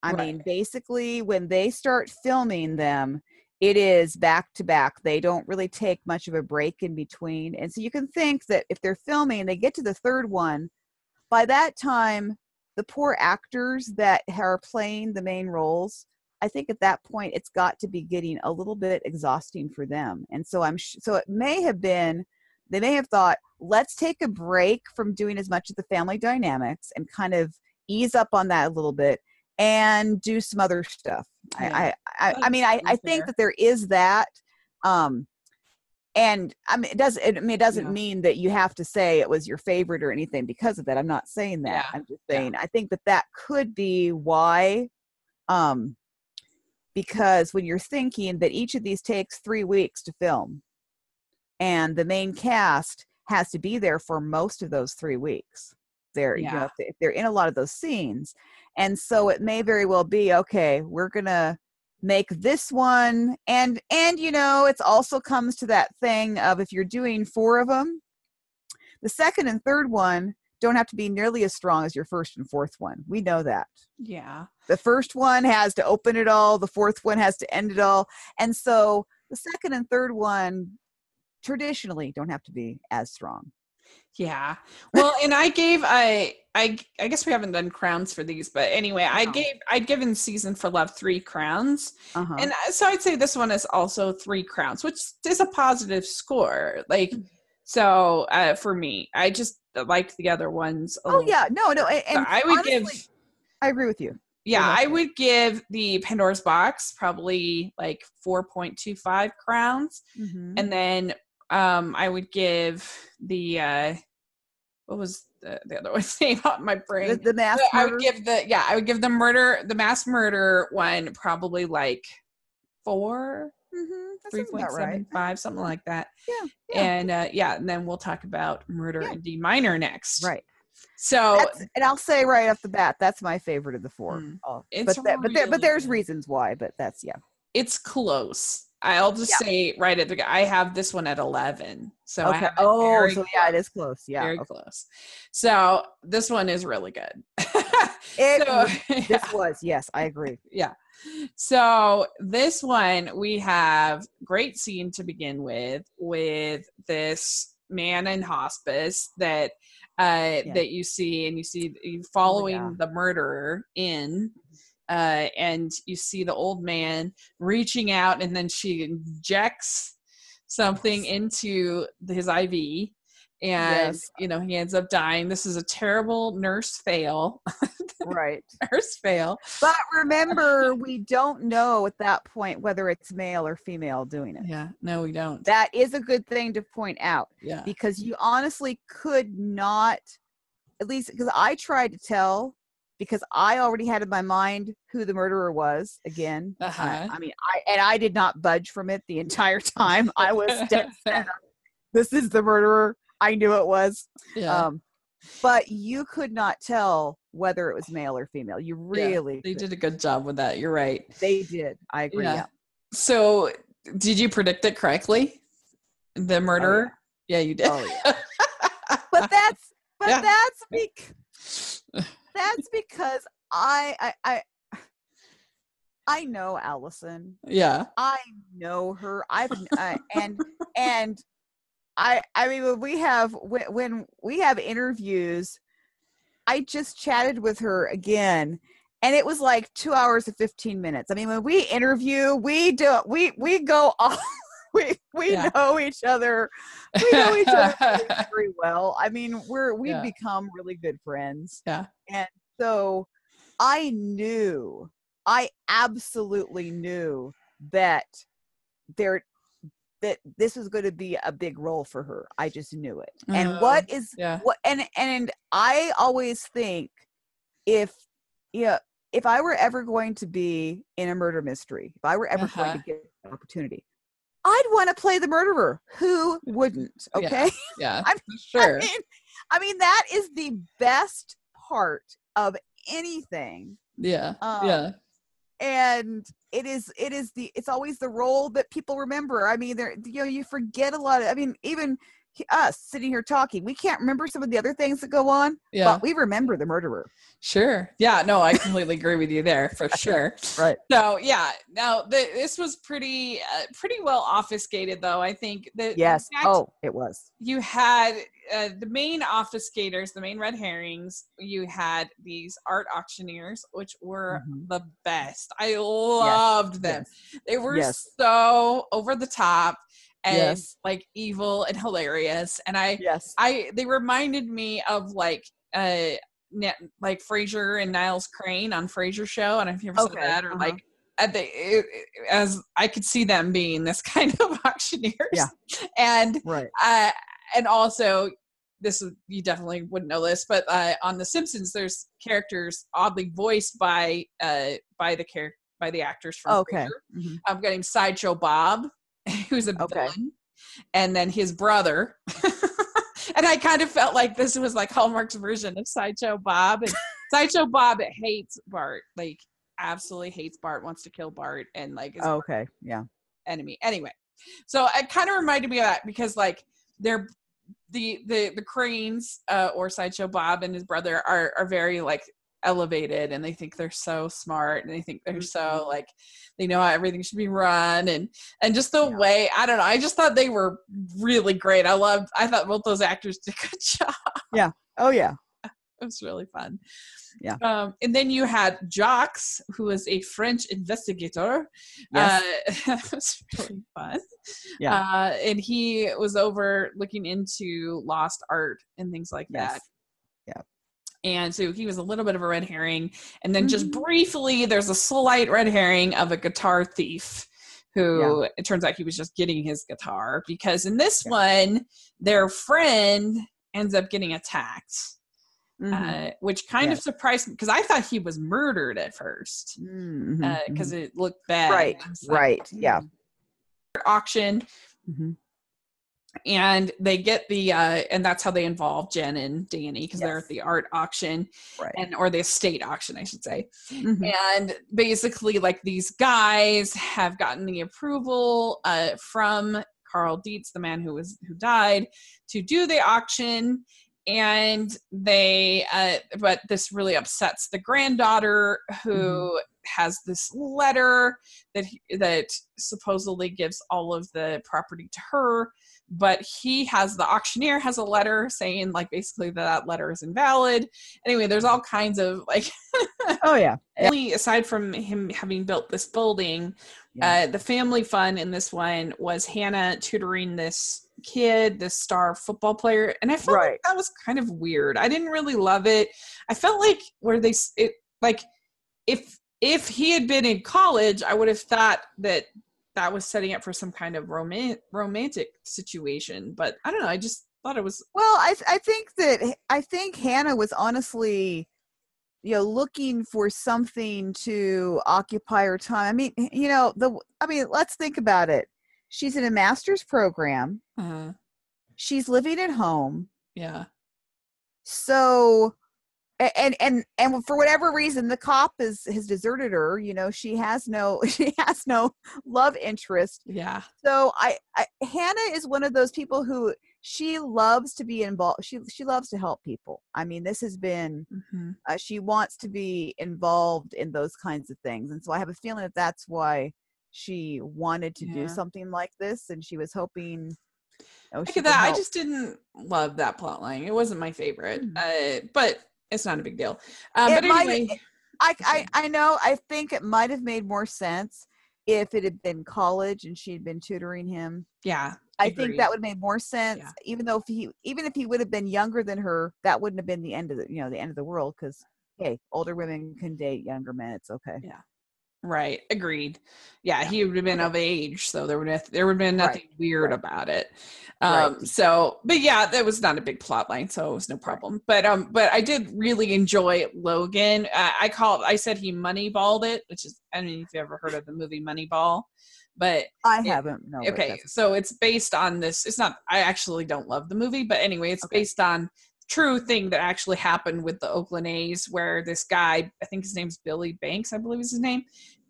I Right. mean, basically, when they start filming them, it is back to back. They don't really take much of a break in between. And so you can think that if they're filming, and they get to the third one, by that time, the poor actors that are playing the main roles, I think at that point it's got to be getting a little bit exhausting for them. And so I'm sh- so it may have been they may have thought, let's take a break from doing as much of the family dynamics and kind of ease up on that a little bit and do some other stuff. Yeah. I, I, I, I mean, I, I think that there is that. Um, and I mean, it doesn't. It, I mean, it doesn't Yeah. mean that you have to say it was your favorite or anything because of that. I'm not saying that. Yeah. I'm just saying I think that that could be why. Um, because when you're thinking that each of these takes three weeks to film, and the main cast has to be there for most of those three weeks, they're you know Yeah. if they- if they're in a lot of those scenes, and so it may very well be okay. We're gonna make this one and and you know it's also comes to that thing of if you're doing four of them the second and third one don't have to be nearly as strong as your first and fourth one. We know that. Yeah. The first one has to open it all, the fourth one has to end it all. And so the second and third one traditionally don't have to be as strong. Yeah. Well, and I gave I I I guess we haven't done crowns for these, but anyway, I gave I'd given season for love three crowns, Uh-huh. and uh, so I'd say this one is also three crowns, which is a positive score. Like, Mm. so uh, for me, I just liked the other ones. a oh little yeah, no, no, and, So I would honestly, give I agree with you. yeah, I would give the Pandora's box probably like 4.25 crowns. Mhm. And then um I would give the uh what was the, the other one's name on my brain? the, the mass I would give the yeah, I would give the murder the mass murder one probably like four, Mhm, that three sounds point about seven right. five, something like that. Yeah, yeah. And uh yeah, and then we'll talk about murder Yeah. in D minor next. Right. So That's, and I'll say right off the bat, that's my favorite of the four. Mm. Oh, It's but that, but there, but there's reasons why. But that's yeah. it's close. I'll just Yeah. say right at the I have this one at eleven. So I Okay. Oh, so yeah, it is close. Yeah. very okay. close. So this one is really good. It so, was- yeah. This was yes, I agree. yeah. So this one we have great scene to begin with with this man in hospice that uh Yeah. that you see and you see you following yeah. the murderer in uh and you see the old man reaching out and then she injects something into his IV and Yes. you know he ends up dying this is a terrible nurse fail Right. nurse fail But remember, we don't know at that point whether it's male or female doing it. Yeah, no, we don't. That is a good thing to point out yeah, because you honestly could not, at least because I tried to tell, because I already had in my mind who the murderer was. Again, I- Uh-huh. I, mean, I and I did not budge from it the entire time. I was dead set this is the murderer. I knew it was. yeah. Um, but you could not tell whether it was male or female. You Yeah, really, they could- did a good job with that. You're right. They did. I agree. Yeah. Yeah. So, did you predict it correctly? The murderer? yeah. you did. Oh, yeah. But that's but Yeah. that's bec- that's because I I I I know Alison. yeah. I know her. I've uh, and and I I mean when we have when, when we have interviews, I just chatted with her again, and it was like two hours and fifteen minutes. I mean when we interview, we do we we go off. We we Yeah. know each other. We know each other very, very well. I mean we're we've Yeah. become really good friends. Yeah. And so I knew, I absolutely knew that there that this was going to be a big role for her. I just knew it. And Uh, what is yeah. what and and I always think if yeah, if I were ever going to be in a murder mystery, if I were ever going Uh-huh. to get an opportunity, I'd want to play the murderer. Who wouldn't? Okay. Yeah. I'm- sure. I mean, I mean that is the best part of anything. yeah. um, yeah. And it is it is the it's always the role that people remember. I mean, there you know you forget a lot of. I mean, even us sitting here talking, we can't remember some of the other things that go on, Yeah. but we remember the murderer. Sure. Yeah. No, I completely agree with you there for sure. Right. So yeah. Now the, this was pretty uh, pretty well obfuscated though. I think that Yes. fact, Oh, it was. you had uh, the main obfuscators, the main red herrings. You had these art auctioneers, which were Mhm. the best. I loved them. Yes. They were Yes. so over the top and Yes. like evil and hilarious. And I, Yes. I, they reminded me of like, uh, like Frasier and Niles Crane on Frasier Show. And I don't know if you ever Okay, saw that or uh-huh. like. At the, it- as I could see them being this kind of auctioneers, Yeah. and Right. uh, and also this is you definitely wouldn't know this but uh, on the simpsons there's characters oddly voiced by uh by the character by the actors from Okay. Frasier. Mhm. i'm getting sideshow bob who's a Okay. villain and then his brother and i kind of felt like this was like hallmark's version of sideshow bob and sideshow bob hates bart like absolutely hates bart wants to kill bart and like is Okay. Yeah. enemy. Anyway, so it kind of reminded me of that because like they're the the the Cranes uh, or Sideshow Bob and his brother are are very like elevated and they think they're so smart and they think they're so Mhm. like they know how everything should be run and and just the Yeah. way I don't know I just thought they were really great I loved I thought both those actors did a good job yeah Oh yeah. it was really fun Yeah. um and then you had Jacques who was a French investigator Yes. uh, that was really fun Yeah. uh and he was over looking into lost art and things like yes. that. And so he was a little bit of a red herring. And then just Mhm. briefly, there's a slight red herring of a guitar thief who it turns out he was just getting his guitar because in this Yeah. one, their friend ends up getting attacked, Mhm. uh, which kind of surprised me because I thought he was murdered at first because mhm. it looked bad. Right, like, right, yeah. "Hmm." Auction Mhm. And they get the uh and that's how they involve jen and danny because they're at the art auction Right. and or the estate auction i should say. Mhm. and basically like these guys have gotten the approval uh from carl dietz the man who was who died to do the auction. And they uh but this really upsets the granddaughter who has this letter that he, that supposedly gives all of the property to her but he has the auctioneer has a letter saying like basically that that letter is invalid anyway there's all kinds of like Oh yeah. Yeah. only aside from him having built this building Yeah. uh, the family fun in this one was hannah tutoring this kid this star football player and i felt Right. like that was kind of weird i didn't really love it i felt like where they s- it like if if he had been in college i would have thought that that was setting up for some kind of roman- romantic situation but i don't know i just thought it was Well, I th- I think that I think Hannah was honestly, you know, looking for something to occupy her time. I mean, you know, the I mean, let's think about it. She's in a master's program. Uh-huh. She's living at home. yeah So and and and for whatever reason the cop is has deserted her, you know, she has no she has no love interest yeah so I, I hannah is one of those people who she loves to be involved she she loves to help people i mean this has been hmm uh, she wants to be involved in those kinds of things and so i have a feeling that that's why she wanted to Yeah. do something like this and she was hoping oh, Look at that. I just didn't love that plot line. It wasn't my favorite, Hmm. uh, but it's not a big deal. Um, It but might- I, I i know i think it might have made more sense if it had been college and she'd been tutoring him yeah, I Agreed. think that would make more sense, Yeah. even though if he, even if he would have been younger than her, that wouldn't have been the end of the, you know, the end of the world. Because hey, older women can date younger men. It's okay. Right. Agreed. Yeah, he would have been of age, so there would have, there would have been Right, nothing weird right. about it. Right. Um, so, but yeah, that was not a big plot line, so it was no problem. But um, but I did really enjoy Logan. Uh, I called, I said he moneyballed it, which is I don't know if you ever heard of the movie Moneyball, but I Yeah. haven't. No. okay so it's based on this it's not i actually don't love the movie but anyway it's Okay. based on true thing that actually happened with the oakland a's where this guy i think his name's billy banks i believe is his name.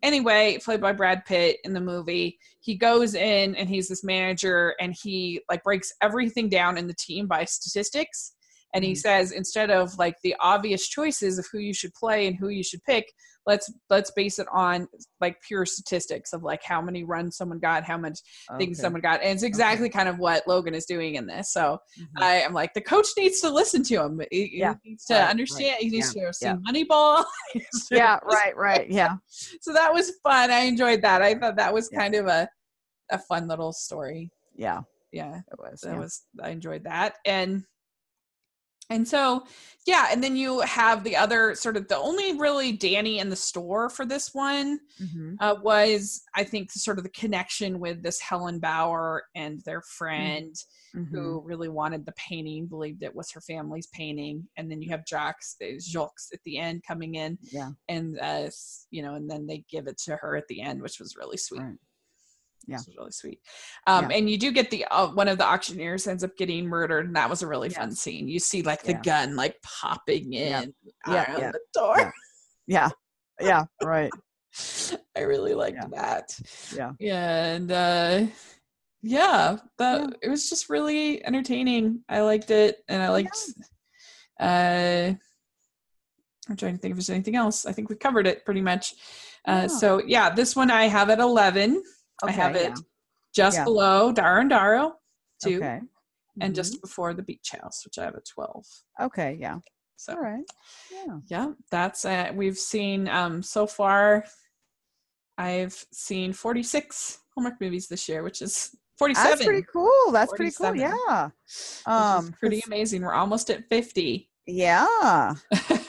Anyway played by brad pitt in the movie. He goes in and he's this manager and he like breaks everything down in the team by statistics and he Mhm. says instead of like the obvious choices of who you should play and who you should pick let's let's base it on like pure statistics of like how many runs someone got how much things someone got and it's exactly kind of what logan is doing in this so Mhm. i am like the coach needs to listen to him he, he Yeah, needs to right, right. understand he needs to see yeah. moneyball He yeah. Right. Right. Yeah. so that was fun i enjoyed that i thought that was Yeah. kind of a a fun little story Yeah. yeah It was. it yeah. was i enjoyed that and and so yeah and then you have the other sort of the only really danny in the store for this one Mhm. uh, was i think sort of the connection with this helen bauer and their friend Mhm. who really wanted the painting believed it was her family's painting and then you have jacques jacques at the end coming in Yeah. and uh you know and then they give it to her at the end which was really sweet Right. Yeah. Was really sweet um Yeah. and you do get the uh, one of the auctioneers ends up getting murdered and that was a really fun scene you see like the Yeah. gun like popping in Yeah, yeah, the door Yeah. Yeah. Right. i really liked Yeah. that Yeah. yeah and uh yeah, the it was just really entertaining. I liked it, and I liked. Uh, I'm trying to think if there's anything else. I think we covered it pretty much. Uh, Yeah. So yeah, this one I have at 11. I have it yeah. just Yeah. below Darrow and Darrow, two, Okay. and Mhm. just before the Beach House, which I have at 12. okay, yeah. So All right. Yeah. yeah, that's uh, we've seen um so far. I've seen 46 Hallmark movies this year, which is 47. That's pretty cool. That's pretty cool. Yeah. Um pretty amazing. We're almost at 50. yeah.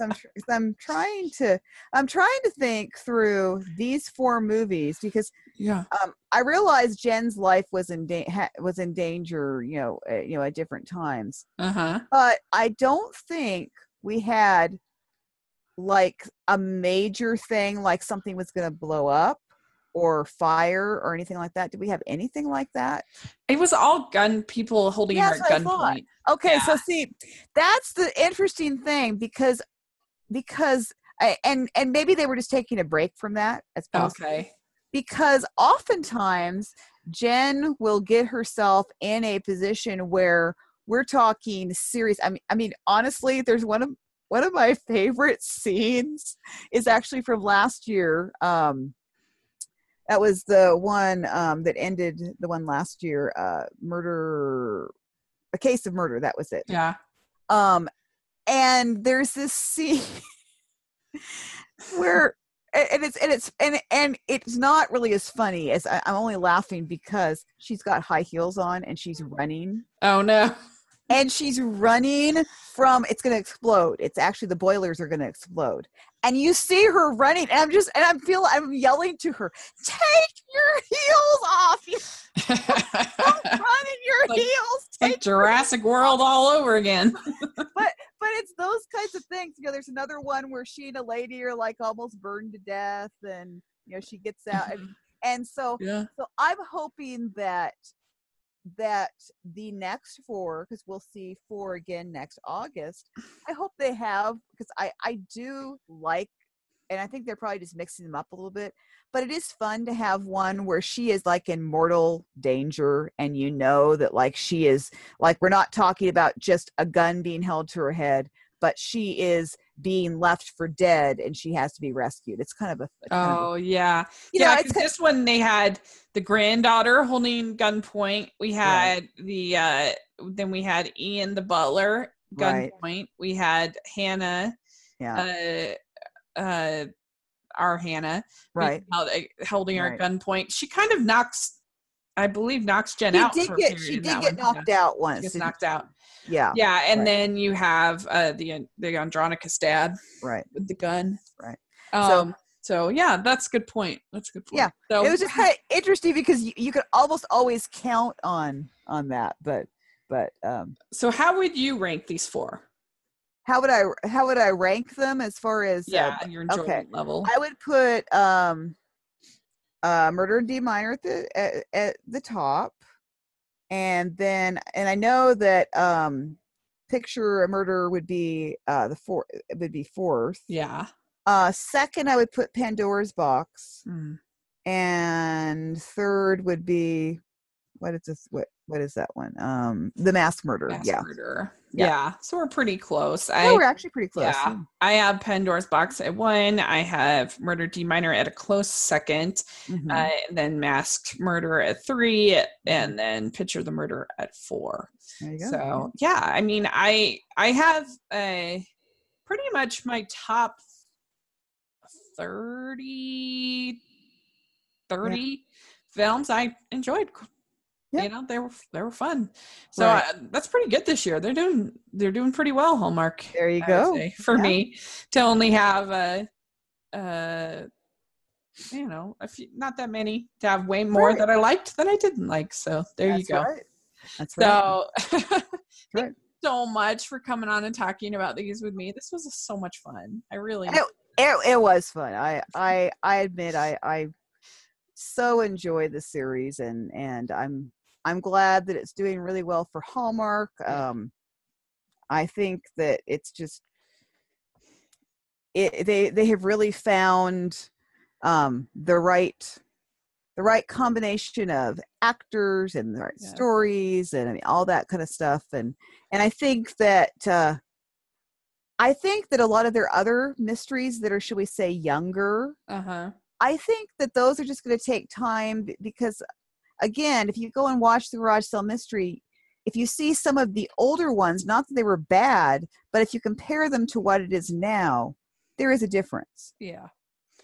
yeah I'm, I'm trying to i'm trying to think through these four movies because yeah. um, i realized jen's life was in da- ha- was in danger you know uh, you know at different times Uh-huh. but i don't think we had like a major thing like something was going to blow up or fire or anything like that did we have anything like that It was all gun people holding Yeah, her at what I thought. gunpoint. Okay, so see, that's the interesting thing because because I, and and maybe they were just taking a break from that as possible Okay. because oftentimes Jen will get herself in a position where we're talking serious. I mean, I mean, honestly, there's one of one of my favorite scenes is actually from last year. Um, that was the one um, that ended the one last year. Uh, murder, a case of murder. That was it. Yeah. Um, and there's this scene where and it's and it's and and it's not really as funny as I, I'm only laughing because she's got high heels on and she's running Oh no. And she's running from it's going to explode. It's actually the boilers are going to explode, and you see her running, and I'm just and I'm feel I'm yelling to her, "Take your heels off! Don't run in your Like- heels! like Take your Jurassic World all over again. But but it's those kinds of things. You know, there's another one where she and a lady are like almost burned to death, and you know she gets out, and, and so Yeah. so I'm hoping that that the next four, because we'll see four again next August. I hope they have because I I do like, and I think they're probably just mixing them up a little bit. But it is fun to have one where she is like in mortal danger, and you know that like she is like we're not talking about just a gun being held to her head, but she is being left for dead, and she has to be rescued. It's kind of a, kind of a- Oh yeah. you know, yeah, it's 'cause this one they had the granddaughter holding gun-point. We had the uh then we had Ian the butler Right. gunpoint. We had Hannah yeah, uh uh our Hannah right. held, uh, holding her Right. gunpoint. She kind of knocks I believe knocks Jen She out. did get she did get one. knocked Yeah, out She once. gets knocked out. Yeah, Yeah, and right. then you have uh the the Andronicus dad right. with the gun. Right. Um So- so, yeah, that's a good point. That's a good point. Yeah, So It was just kind of interesting because you, you could almost always count on on that, but but um, so how would you rank these four? how would I how would I rank them as far as uh, Yeah, your enjoyment okay. level. I would put um, uh, Murder and D minor at the at, at the top, and then and I know that um, Picture a Murder would be uh, the four it would be fourth. yeah. Uh, second, I would put Pandora's Box, Mm. and third would be what is this? What what is that one? Um, The Mask Murder. Mass yeah, murder. Yeah. Yeah. So we're pretty close. yeah, I we're actually pretty close. yeah. I have Pandora's box at one. I have Murder D minor at a close second. Mhm. Uh, and then Masked Murder at three, and then Picture the Murder at four. there you go. So yeah, I mean, I I have a pretty much my top 30, 30 films I enjoyed. Yeah. You know, they were they were fun. So Right. uh, that's pretty good this year. They're doing they're doing pretty well, Hallmark. there you I go. say, for Yeah. me to only have a uh you know a few not that many to have way more Right. that i liked than i didn't like so there That's you go Right. That's right. so Right. you so much for coming on and talking about these with me this was so much fun i really And it, it was fun. I I I admit I I so enjoy the series and and I'm I'm glad that it's doing really well for Hallmark. Um I think that it's just it they they have really found um the right the right combination of actors and the right Yes. stories and I mean, all that kind of stuff and and I think that uh I think that a lot of their other mysteries that are should we say younger Uh-huh. I think that those are just going to take time because, again, if you go and watch the Garage Sale Mystery, if you see some of the older ones, not that they were bad, but if you compare them to what it is now, there is a difference. Yeah.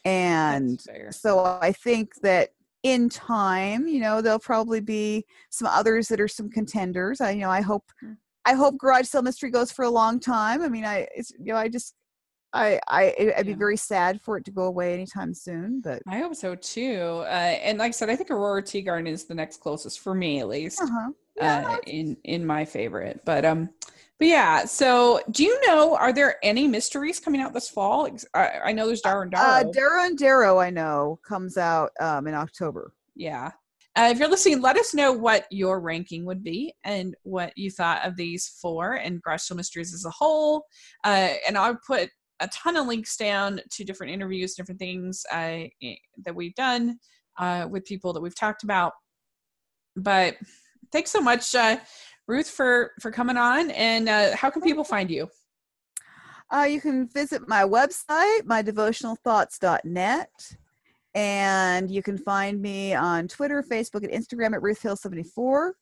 And so I think that in time, you know, there'll probably be some others that are some contenders. I, you know, I hope, Mm. I hope Garage Sale Mystery goes for a long time. I mean, I, it's, you know, I just, I, I, I'd be Yeah. very sad for it to go away anytime soon, but. I hope so too. Uh, and like I said, I think Aurora Teagarden is the next closest for me, at least, Uh-huh. Yeah, uh, in in my favorite. But um, but yeah. So, do you know? Are there any mysteries coming out this fall? I, I know there's Darren Uh, Darrow. Darrow and Darrow, I know, comes out um, in October. yeah. Uh, if you're listening, let us know what your ranking would be and what you thought of these four and Garage Mysteries as a whole. Uh, and I'll put a ton of links down to different interviews, different things uh, that we've done uh, with people that we've talked about. But thanks so much, uh, Ruth, for for coming on. And uh, how can people find you? Uh, you can visit my website, mydevotionalthoughts.net. And you can find me on Twitter, Facebook, and Instagram at RuthHill74.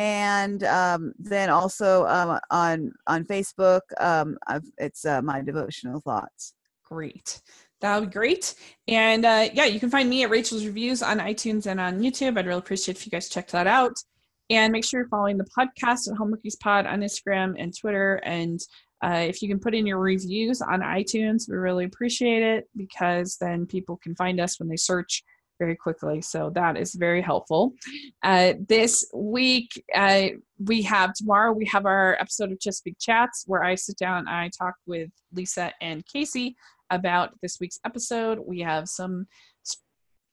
And um, then also um, on on Facebook, um, it's uh, my devotional thoughts. Great. That would be great. And uh, yeah, you can find me at Rachel's Reviews on iTunes and on YouTube. I'd really appreciate if you guys check that out. And make sure you're following the podcast at Hallmarkies Pod on Instagram and Twitter. And uh, if you can put in your reviews on iTunes, we really appreciate it because then people can find us when they search very quickly. So that is very helpful. Uh, this week, uh, we have tomorrow, we have our episode of Chesapeake Chats where I sit down and I talk with Lisa and Casey about this week's episode. We have some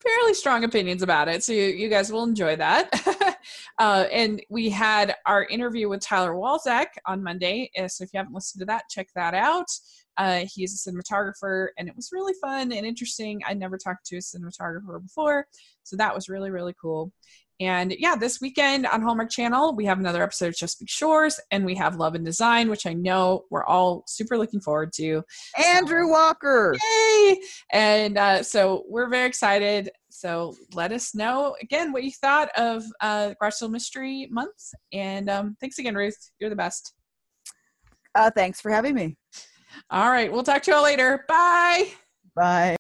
fairly strong opinions about it, so you, you guys will enjoy that. uh, and we had our interview with Tyler Walzak on Monday. uh, So if you haven't listened to that, check that out. Uh, he is a cinematographer, and it was really fun and interesting. I never talked to a cinematographer before, so that was really really cool. And yeah, this weekend on Hallmark Channel, we have another episode of Chesapeake Shores, and we have Love and Design, which I know we're all super looking forward to. Andrew Walker. Yay! And uh, so we're very excited. So let us know again what you thought of uh, Mystery Month. And um, thanks again, Ruth. You're the best. Uh, thanks for having me. All right, we'll talk to you all later. Bye. Bye.